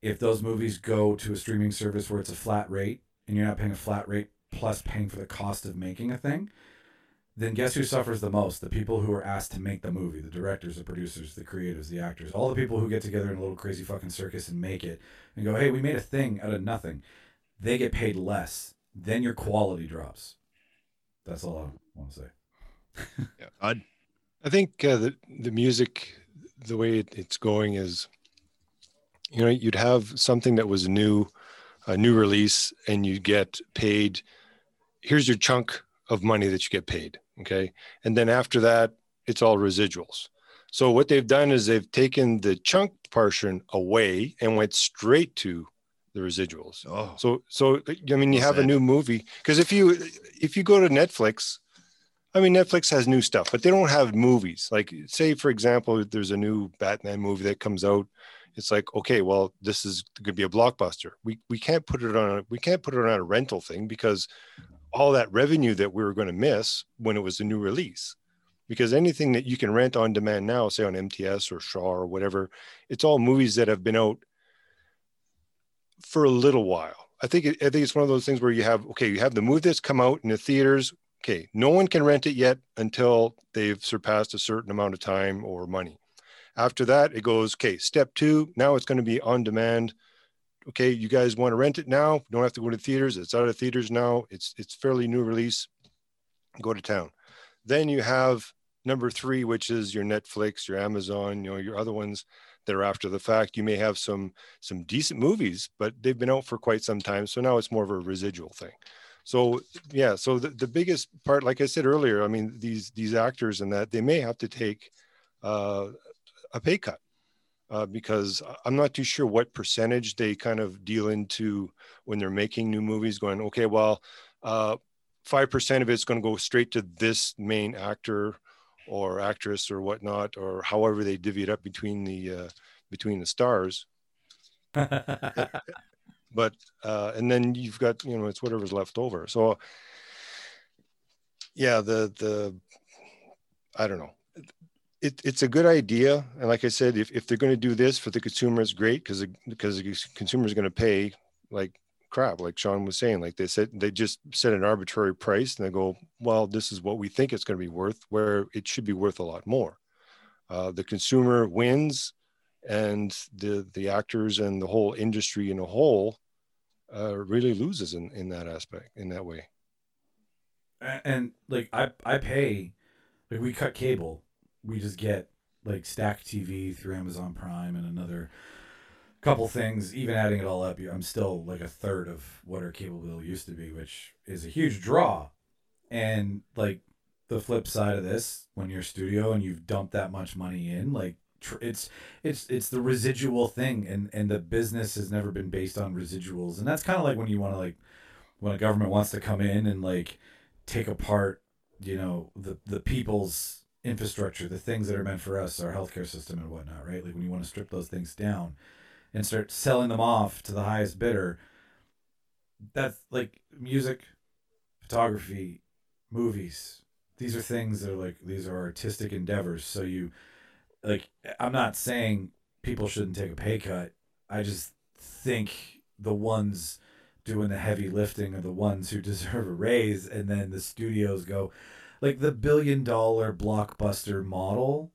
If those movies go to a streaming service where it's a flat rate and you're not paying a flat rate plus paying for the cost of making a thing, then guess who suffers the most? The people who are asked to make the movie, the directors, the producers, the creatives, the actors, all the people who get together in a little crazy fucking circus and make it and go, hey, we made a thing out of nothing. They get paid less. Then your quality drops. That's all I want to say. Todd? I think uh, the the music, the way it, it's going is, you know, you'd have something that was new, a new release, and you get paid. Here's your chunk of money that you get paid. Okay, and then after that, it's all residuals. So what they've done is they've taken the chunk portion away and went straight to the residuals. Oh, So so I mean you have a new movie because if you if you go to Netflix, I mean Netflix has new stuff, but they don't have movies. Like say for example, there's a new Batman movie that comes out. It's like okay, well this is going to be a blockbuster. We we can't put it on a, we can't put it on a rental thing because all that revenue that we were going to miss when it was a new release. Because anything that you can rent on demand now, say on MTS or Shaw or whatever, it's all movies that have been out for a little while. I think it, I think it's one of those things where you have okay, you have the movie that's come out in the theaters. Okay, no one can rent it yet until they've surpassed a certain amount of time or money. After that, it goes okay. Step two, now it's going to be on demand. Okay, you guys want to rent it now? Don't have to go to theaters. It's out of theaters now. It's it's fairly new release. Go to town. Then you have number three, which is your Netflix, your Amazon, you know, your other ones that are after the fact. You may have some some decent movies, but they've been out for quite some time. So now it's more of a residual thing. So yeah, so the, the biggest part, like I said earlier, I mean these these actors and that they may have to take uh, a pay cut uh, because I'm not too sure what percentage they kind of deal into when they're making new movies. Going okay, well, uh, five percent of it's going to go straight to this main actor or actress or whatnot, or however they divvy it up between the uh, between the stars but uh and then you've got you know it's whatever's left over. So yeah the the i don't know. It, it's a good idea. And like i said if, if they're going to do this for the consumer it's great because because the consumer is going to pay like crap like sean was saying. Like they said they just set an arbitrary price and they go well this is what we think it's going to be worth where it should be worth a lot more. Uh, the consumer wins and the the actors and the whole industry in a whole uh, really loses in in that aspect in that way. A- and like I I pay like we cut cable. We just get like Stack TV through Amazon Prime and another couple things. Even adding it all up, I'm still like a third of what our cable bill used to be, which is a huge draw. And like the flip side of this, when you're studio and you've dumped that much money in, like tr- it's it's it's the residual thing, and and the business has never been based on residuals, and that's kind of like when you want to like when a government wants to come in and like take apart, you know, the the people's infrastructure, the things that are meant for us, our healthcare system and whatnot, right? Like when you want to strip those things down and start selling them off to the highest bidder, that's like music, photography, movies. These are things that are like these are artistic endeavors. So you like I'm not saying people shouldn't take a pay cut. I just think the ones doing the heavy lifting are the ones who deserve a raise. And then the studios go like the billion dollar blockbuster model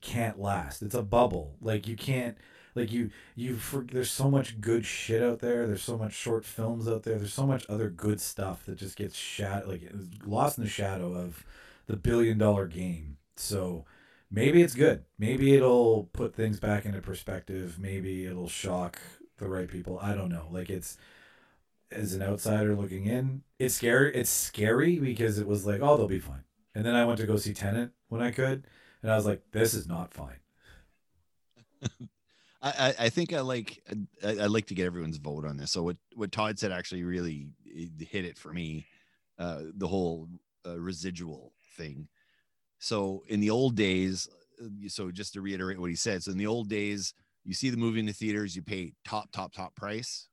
can't last. It's a bubble. Like you can't like you you for, there's so much good shit out there. There's so much short films out there. There's so much other good stuff that just gets shat like lost in the shadow of the billion dollar game. So maybe it's good maybe it'll put things back into perspective maybe it'll shock the right people i don't know like it's as an outsider looking in, it's scary. It's scary because it was like, oh, they'll be fine. And then I went to go see Tenet when I could, and I was like, this is not fine. I, I think I like I, I like to get everyone's vote on this. So what what Todd said actually really hit it for me, uh, the whole uh, residual thing. So in the old days, uh, so just to reiterate what he said, so in the old days, you see the movie in the theaters, you pay top top top price,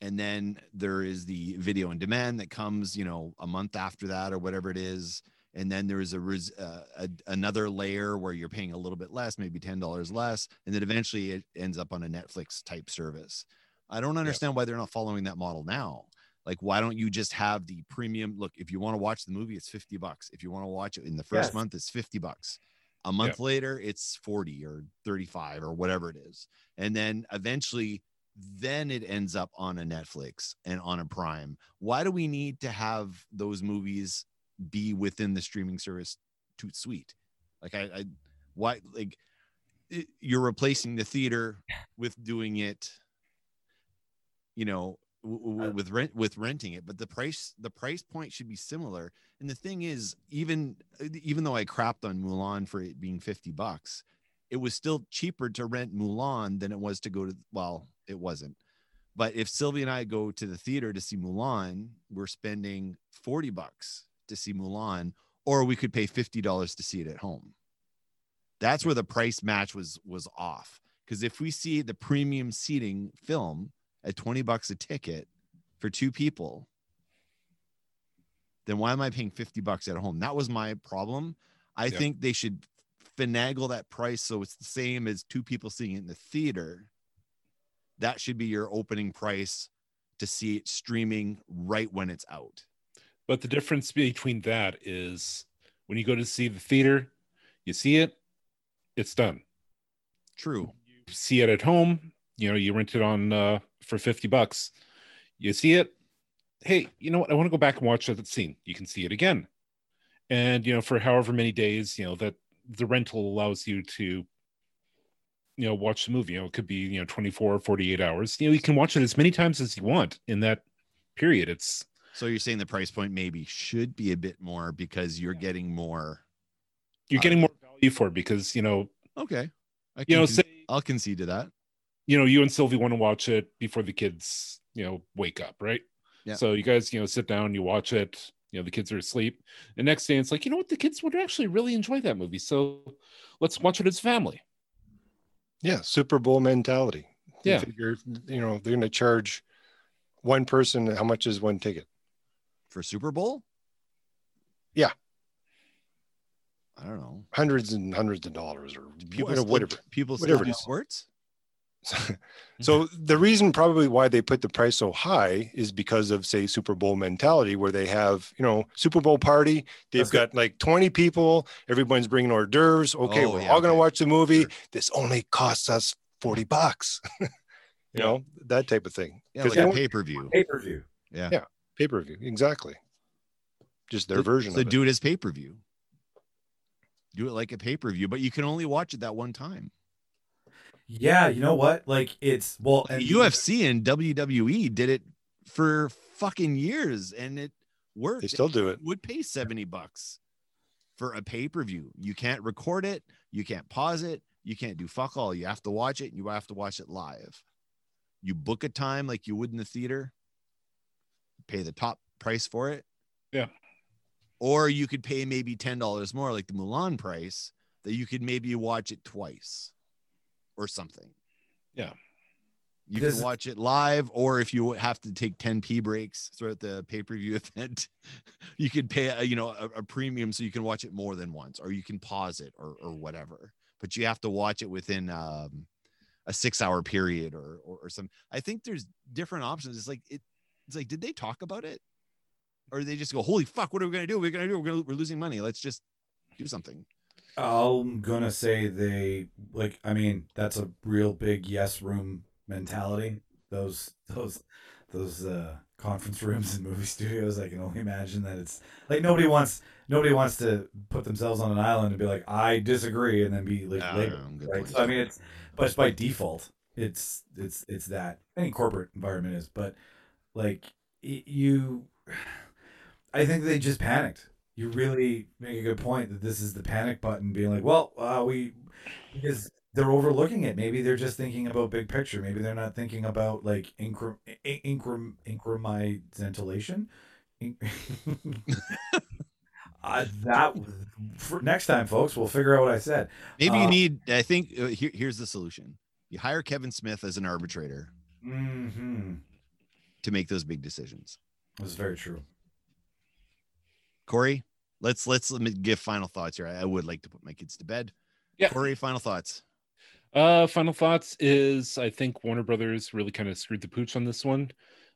and then there is the video on demand that comes, you know, a month after that or whatever it is, and then there's a, res- uh, a another layer where you're paying a little bit less, maybe ten dollars less, and then eventually it ends up on a Netflix type service. I don't understand why they're not following that model now. Like, why don't you just have the premium? Look, if you want to watch the movie, it's fifty bucks. If you want to watch it in the first Yes. month, it's fifty bucks. A month later, it's forty or thirty-five or whatever it is, and then eventually then it ends up on a Netflix and on a Prime. Why do we need to have those movies be within the streaming service toot sweet? Like I, I why like it, you're replacing the theater with doing it, you know, w- Uh, with rent with renting it, but the price the price point should be similar. And the thing is, even even though I crapped on Mulan for it being 50 bucks, it was still cheaper to rent Mulan than it was to go to well, it wasn't. But if Sylvia and I go to the theater to see Mulan, we're spending 40 bucks to see Mulan, or we could pay $50 to see it at home. That's where the price match was was off. Because if we see the premium seating film at 20 bucks a ticket for two people, then why am I paying 50 bucks at home? That was my problem. I Yeah. think they should finagle that price so it's the same as two people seeing it in the theater. That should be your opening price to see it streaming right when it's out. But the difference between that is when you go to see the theater, you see it, it's done. True. You see it at home, you know, you rent it on uh, for 50 bucks. You see it. Hey, you know what? I want to go back and watch that scene. You can see it again. And, you know, for however many days, you know, that the rental allows you to, you know, watch the movie. You know, it could be, you know, 24 or 48 hours. You know, you can watch it as many times as you want in that period. It's, So you're saying the price point maybe should be a bit more because you're getting more. you're Uh, getting more value for it because, you know, Okay. I you know, say, I'll concede to that. You know, you and Sylvie want to watch it before the kids, you know, wake up, right? Yeah. So you guys, you know, sit down, you watch it, you know, the kids are asleep. The next day it's like, you know what, the kids would actually really enjoy that movie. So let's watch it as a family. Yeah, Super Bowl mentality. You Yeah. figure, you know, they're going to charge one person. How much is one ticket? For Super Bowl? Yeah. I don't know. Hundreds and hundreds of dollars, or People whatever. still. People still whatever do sports? So the reason probably why they put the price so high is because of say Super Bowl mentality, where they have you know Super Bowl party. They've That's good. got like twenty people. Everyone's bringing hors d'oeuvres. Okay, Oh, we're yeah, all going to okay. watch the movie. Sure. This only costs us forty bucks. you Yeah. know that type of thing. Yeah, 'Cause like a pay per view. Pay per view. Yeah. Yeah. pay per view exactly. Just their version So of it. do it as pay per view. Do it like a pay per view, but you can only watch it that one time. Yeah, you know what? Like it's well, and UFC and WWE did it for fucking years and it worked. They still do it. would pay 70 bucks for a pay-per-view. You can't record it, you can't pause it, you can't do fuck all. You have to watch it, and you have to watch it live. You book a time like you would in the theater, pay the top price for it. Yeah. Or you could pay maybe $10 more, like the Mulan price, that you could maybe watch it twice or something. Yeah. You This- can watch it live, or if you have to take 10 p breaks throughout the pay per view event, you could pay a, you know a, a premium so you can watch it more than once, or you can pause it or or whatever. But you have to watch it within um, a six hour period or, or or some. I think there's different options. It's like it. It's like did they talk about it, or they just go, "Holy fuck, what are we gonna do? We're gonna do. We're gonna we're losing money. Let's just do something." I'm gonna say they like. I mean, that's a real big yes room mentality. Those those those uh, conference rooms and movie studios. I can only imagine that it's like nobody wants nobody wants to put themselves on an island and be like, I disagree, and then be like labeled, right? So I mean, it's but it's by default. It's it's it's that any corporate environment is, but like you, I think they just panicked you really make a good point that this is the panic button being like, well, uh, we because they're overlooking it. Maybe they're just thinking about big picture. Maybe they're not thinking about like incre incre incrementalation. In- uh, that for next time, folks, we'll figure out what I said. Maybe you Uh, need. I think uh, here, here's the solution: you hire Kevin Smith as an arbitrator Mm-hmm. to make those big decisions. That's very true. Corey, let's let's let me give final thoughts here. I, I would like to put my kids to bed. Yeah. Corey, final thoughts. Uh, final thoughts is I think Warner Brothers really kind of screwed the pooch on this one.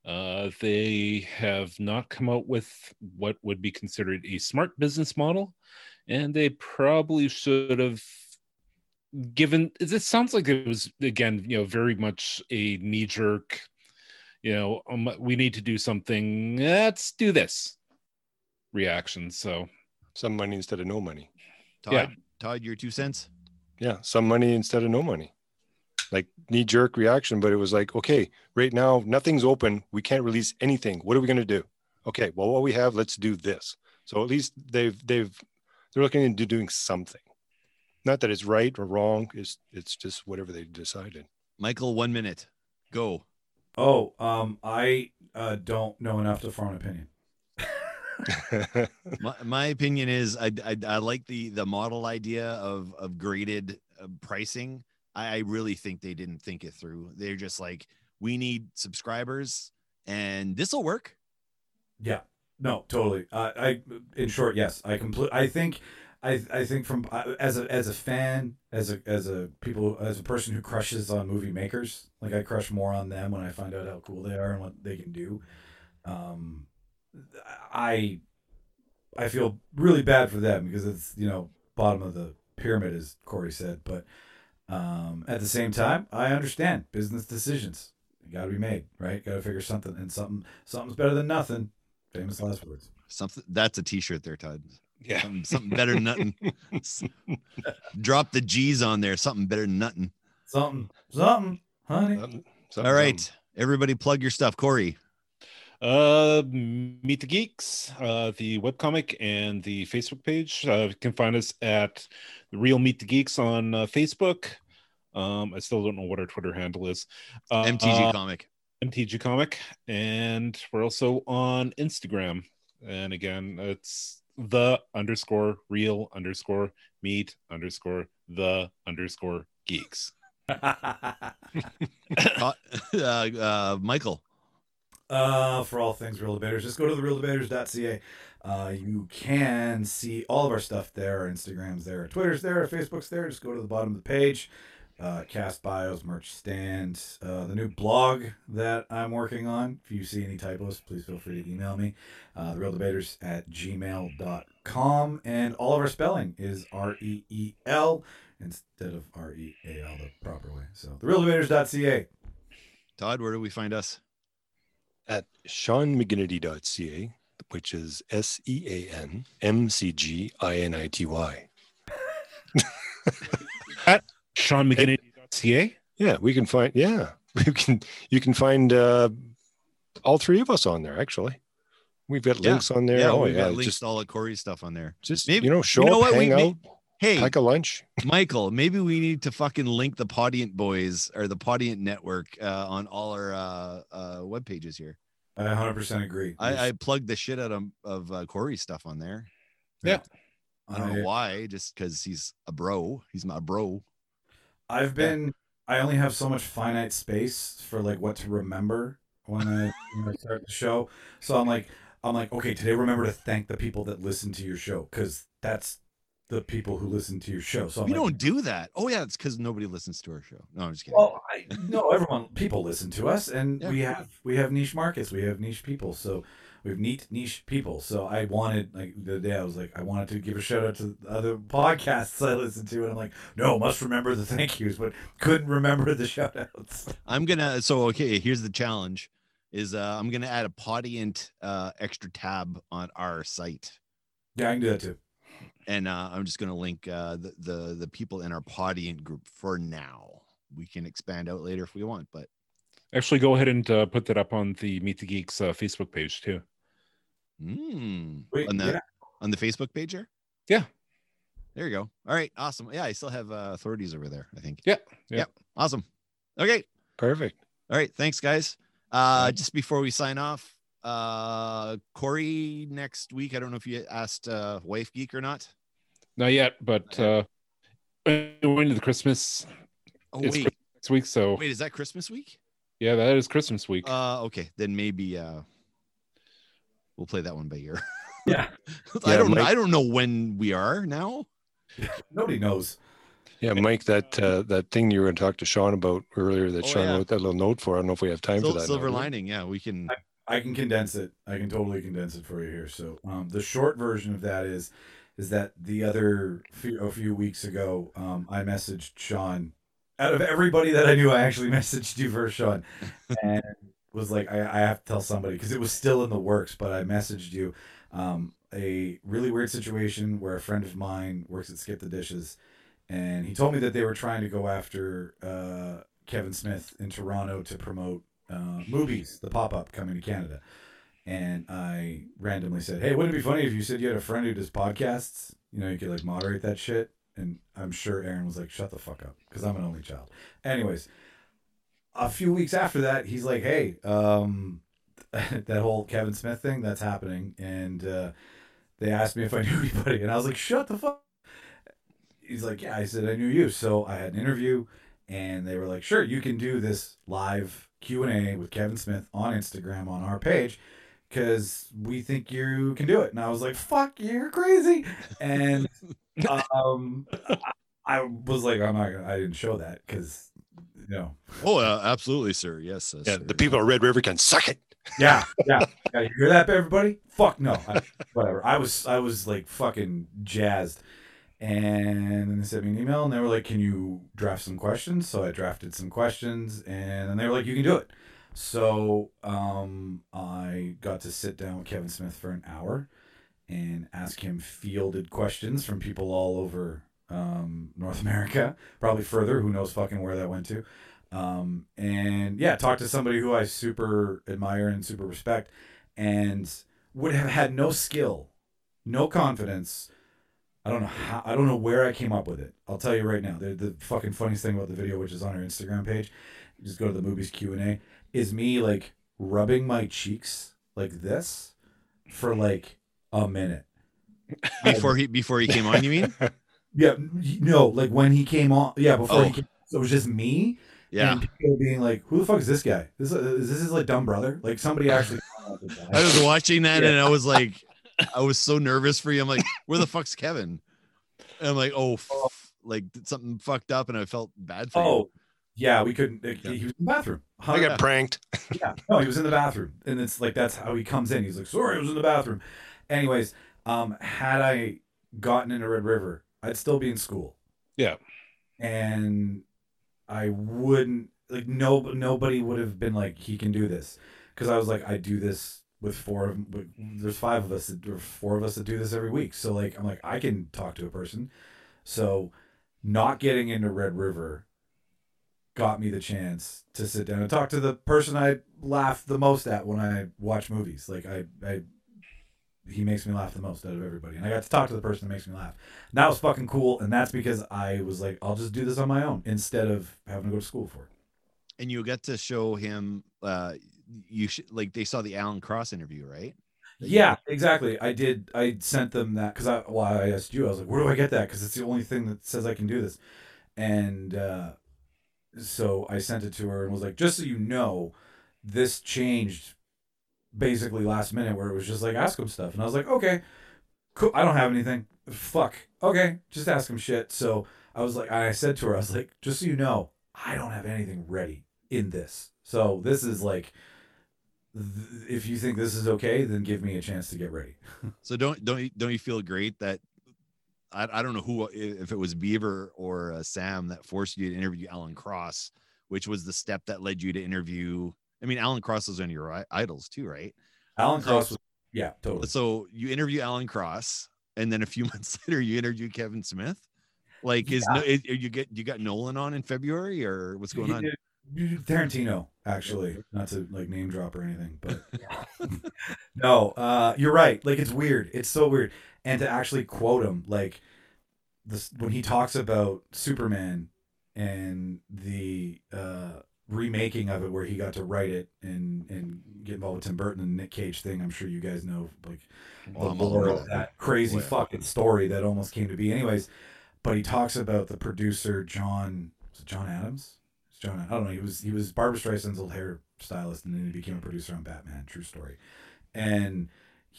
Uh, they have not come out with what would be considered a smart business model, and they probably should have given. It sounds like it was again, you know, very much a knee jerk. You know, um, we need to do something. Let's do this reaction. So Some money instead of no money. Todd, Yeah. Todd, your two cents. Yeah, some money instead of no money. Like knee jerk reaction, but it was like, okay, right now nothing's open. We can't release anything. What are we going to do? Okay, well, what we have, let's do this. So at least they've they've they're looking into doing something. Not that it's right or wrong. It's it's just whatever they decided. Michael, one minute. Go. Oh, um, I uh, don't know enough to form an opinion. My, my opinion is I, I I like the the model idea of of graded uh, pricing. I, I really think they didn't think it through. They're just like, we need subscribers, and this will work. Yeah. No, totally. Uh, I, in short, yes, I complete. I think, I, I think from uh, as a as a fan, as a as a people as a person who crushes on movie makers, like I crush more on them when I find out how cool they are and what they can do. Um, I, I feel really bad for them because it's you know bottom of the pyramid, as Corey said, but um, at the same time, I understand business decisions got to be made, right? Got to figure something, and something something's better than nothing. Famous last words. Something that's a T-shirt there, Todd. yeah, Something, something better than nothing. Drop the G's on there. Something better than nothing. Something, something, honey. Something- something- All right, everybody, plug your stuff, Corey. Uh, Meet the Geeks, uh, the webcomic and the Facebook page. Uh, you can find us at the Real Meet the Geeks on uh, Facebook. Um, I still don't know what our Twitter handle is. Uh, MTG comic. MTG Comic, and we're also on Instagram. And again, it's the underscore real underscore meet underscore the underscore geeks. Uh, uh, Michael. Uh, for all things Reel Debaters, just go to the reeldebaters.ca. Uh, you can see all of our stuff there. Our Instagram's there, our Twitter's there, our Facebook's there. Just go to the bottom of the page. Uh, cast bios, merch stand, uh, the new blog that I'm working on. If you see any typos, please feel free to email me. Uh, the reel debaters at gmail.com. And all of our spelling is R E E L instead of R E A L the proper way. So the reeldebaters.ca. Todd, where do we find us? At seanmcginity.ca, which is S E A N M C G I N I T Y. at SeanMcGinity.ca. Yeah, we can find. Yeah, we can. You can find uh, all three of us on there. Actually, we've got Yeah. links on there. Yeah, oh we've yeah, got links just to all of Corey's stuff on there. just maybe- you know, show know up, what? We hang may- out, Hey, pack a lunch. Michael, maybe we need to fucking link the Podient Boys or the Podient Network uh, on all our uh, uh, web pages here. I 100% agree. I, I plugged the shit out of, of uh, Corey's stuff on there. Yeah. I don't know why, just because he's a bro. He's my bro. I've been. I only have so much finite space for like what to remember when I, when I start the show. So I'm like, I'm like, okay, today remember to thank the people that listen to your show because that's the people who listen to your show. So I'm we like, don't do that. Oh yeah, it's because nobody listens to our show. No, I'm just kidding. Well, I no, everyone people listen to us, and Yeah. we have we have niche markets, we have niche people, so we have neat niche people. So I wanted like the day I was like I wanted to give a shout out to the other podcasts I listen to, and I'm like, no, must remember the thank yous, but couldn't remember the shout outs. I'm gonna. So okay, here's the challenge: is uh, I'm gonna add a Podient uh, extra tab on our site. Yeah, I can do that too. And uh, I'm just going to link uh, the, the the people in our Podient group for now. We can expand out later if we want, but Actually, go ahead and uh, put that up on the Meet the Geeks uh, Facebook page too. mm, Wait, on the yeah. on the Facebook page here. Yeah. there you go. All right, awesome. Yeah, I still have uh, authorities over there. I think. Yeah, yeah. Yep. Awesome. Okay. Perfect. All right. Thanks, guys. Uh, just before we sign off, uh, Corey next week. I don't know if you asked uh, Wife Geek or not. Not yet, but uh, we're into the Christmas Oh It's wait, next week. So wait, is that Christmas week? yeah, that is Christmas week. Uh, okay, then maybe uh, we'll play that one by ear. Yeah. I Yeah, don't. Mike- I don't know when we are now. Nobody knows. Yeah, Mike, that uh, that thing you were going to talk to Sean about earlier that Oh, Sean yeah. wrote that little note for. I don't know if we have time Sil- for that. now, silver do we? lining. Yeah, we can. I can condense it. I can totally condense it for you here. So, um, the short version of that is, is that the other few, a few weeks ago, um, I messaged Sean. Out of everybody that I knew, I actually messaged you first, Sean, and was like, I, I have to tell somebody because it was still in the works. But I messaged you. Um, a really weird situation where a friend of mine works at Skip the Dishes, and he told me that they were trying to go after uh, Kevin Smith in Toronto to promote uh, movies, the pop up coming to Canada. And I randomly said, Hey, wouldn't it be funny if you said you had a friend who does podcasts? You know, you could like moderate that shit. And I'm sure Aaron was like, Shut the fuck up, because I'm an only child. Anyways, a few weeks after that, he's like, Hey, um, that whole Kevin Smith thing that's happening. And uh, they asked me if I knew anybody. And I was like, Shut the fuck. He's like, Yeah, I said, I knew you. So I had an interview and they were like, "Sure, you can do this live Q and A with Kevin Smith on Instagram on our page, because we think you can do it." And I was like, "Fuck, you're crazy!" And um, I was like, "I'm not. Gonna, I didn't show that because, you know, Oh, uh, absolutely, sir. Yes. uh, Yeah, sir. the people at Red River can suck it. yeah, yeah, yeah. You hear that, everybody? Fuck no. I, whatever. I was, I was like fucking jazzed." And then they sent me an email and they were like, Can you draft some questions? So I drafted some questions and then they were like, You can do it. So um, I got to sit down with Kevin Smith for an hour and ask him fielded questions from people all over um, North America, probably further. Who knows fucking where that went to. Um, and yeah, talk to somebody who I super admire and super respect and would have had no skill, no confidence. I don't know how. I don't know where I came up with it. I'll tell you right now. The, the fucking funniest thing about the video, which is on our Instagram page, just go to the movies Q and A, is me like rubbing my cheeks like this for like a minute. before he before he came on. You mean? Yeah, no, like when he came on. Yeah, before he Oh. came. So it was just me. Yeah. Being like, "Who the fuck is this guy? This uh, is this his like dumb brother? Like somebody actually." I was watching that Yeah. and I was like, I was so nervous for you. I'm like, where the fuck's Kevin? And I'm like, oh, oh. f- like something fucked up, and I felt bad for oh, you. Yeah, we couldn't. He was in the bathroom. I got pranked. yeah, no, he was in the bathroom, and it's like that's how he comes in. He's like, "Sorry, I was in the bathroom." Anyways, um, had I gotten into Red River, I'd still be in school. Yeah. and I wouldn't like no nobody would have been like he can do this because I was like I do this with four of with, there's five of us that, or four of us that do this every week. So like I'm like I can talk to a person. So not getting into Red River got me the chance to sit down and talk to the person I laugh the most at when I watch movies. Like I, I he makes me laugh the most out of everybody. And I got to talk to the person that makes me laugh. And that was fucking cool. And that's because I was like, I'll just do this on my own instead of having to go to school for it. And you get to show him. uh You should like they saw the Alan Cross interview, right? Yeah, exactly. I did. I sent them that because I, well, I asked you. I was like, where do I get that? Because it's the only thing that says I can do this. And uh, so I sent it to her and was like, just so you know, this changed basically last minute where it was just like ask him stuff, and I was like, okay, cool. I don't have anything. Fuck. Okay, just ask him shit. So I was like, I said to her, I was like, just so you know, I don't have anything ready in this. So this is like if you think this is okay, then give me a chance to get ready. So don't don't don't you feel great that I, I don't know who if it was Beaver or uh, Sam that forced you to interview Alan Cross, which was the step that led you to interview. I mean, Alan Cross was on your idols too, right? Alan So- Cross was, yeah, totally. So you interview Alan Cross, and then a few months later you interview Kevin Smith. Like, is no, is, you get you got Nolan on in February or what's going on? Tarantino, actually, not to like name drop or anything, but no, uh, you're right. Like it's weird. It's so weird. And to actually quote him, like this when he talks about Superman and the uh, remaking of it, where he got to write it and and get involved with Tim Burton and Nick Cage thing. I'm sure you guys know, like Well, the lore of that. that crazy yeah. fucking story that almost came to be. Anyways, but he talks about the producer John was it John Adams. It's John. I don't know. He was he was Barbra Streisand's old hair stylist, and then he became a producer on Batman. True story. And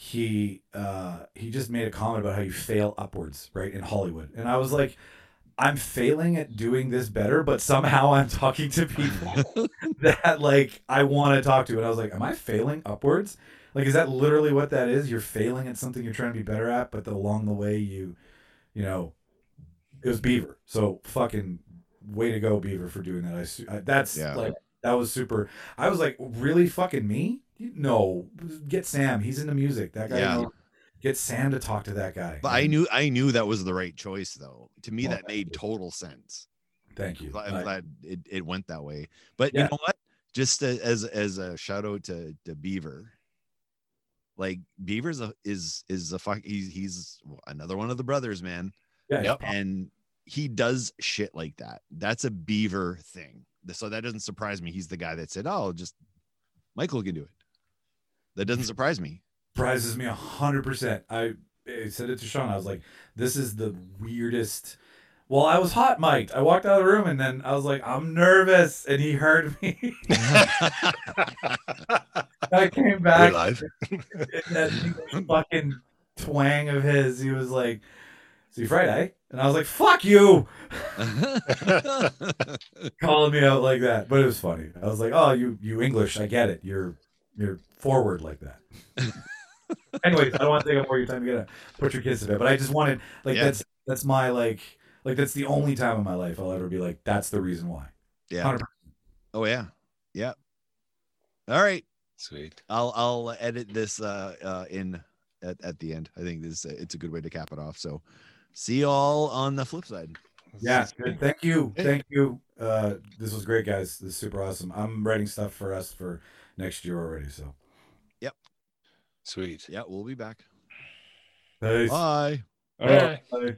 he uh, he just made a comment about how you fail upwards, right, in Hollywood, and I was like, I'm failing at doing this better, but somehow I'm talking to people that like I want to talk to, and I was like, am I failing upwards? Like, is that literally what that is? You're failing at something you're trying to be better at, but along the way you, you know, it was Beaver. So fucking way to go, Beaver, for doing that. I, I that's Yeah. like that was super. I was like, really fucking me? No, get Sam. He's into music. That guy. Yeah. knows- Get Sam to talk to that guy. But I knew I knew that was the right choice though. To me, Well, that made total sense. Thank you. I'm I- glad it, it went that way. But you know what? Just a- as as a shout out to, to Beaver. Like Beaver's a is is a fuck he's he's another one of the brothers, man. yeah, Yep. And he does shit like that. That's a Beaver thing. So that doesn't surprise me. He's the guy that said, "Oh, just Michael can do it." That doesn't surprise me. surprises me a hundred percent. I, I said it to Sean. I was like, "This is the weirdest." Well, I was hot mic'd. I walked out of the room and then I was like, "I'm nervous," and he heard me. I came back. live. that fucking twang of his. He was like, "See Friday," eh? and I was like, "Fuck you," calling me out like that. But it was funny. I was like, "Oh, you you English? I get it. You're you're forward like that." Anyways, I don't want to take up more of your time. You gotta put your kids to bed. But I just wanted like Yeah. that's that's my like like that's the only time in my life I'll ever be like that's the reason why. yeah. 100%. Oh yeah. Yeah. All right. Sweet. I'll I'll edit this uh, uh in at, at the end. I think this it's a good way to cap it off. So see y'all on the flip side. Yeah, good. Thank you. Thank you. Uh, this was great, guys. This is super awesome. I'm writing stuff for us for next year already. So, yep. Sweet. Yeah, we'll be back. Peace. Bye. All right. Bye.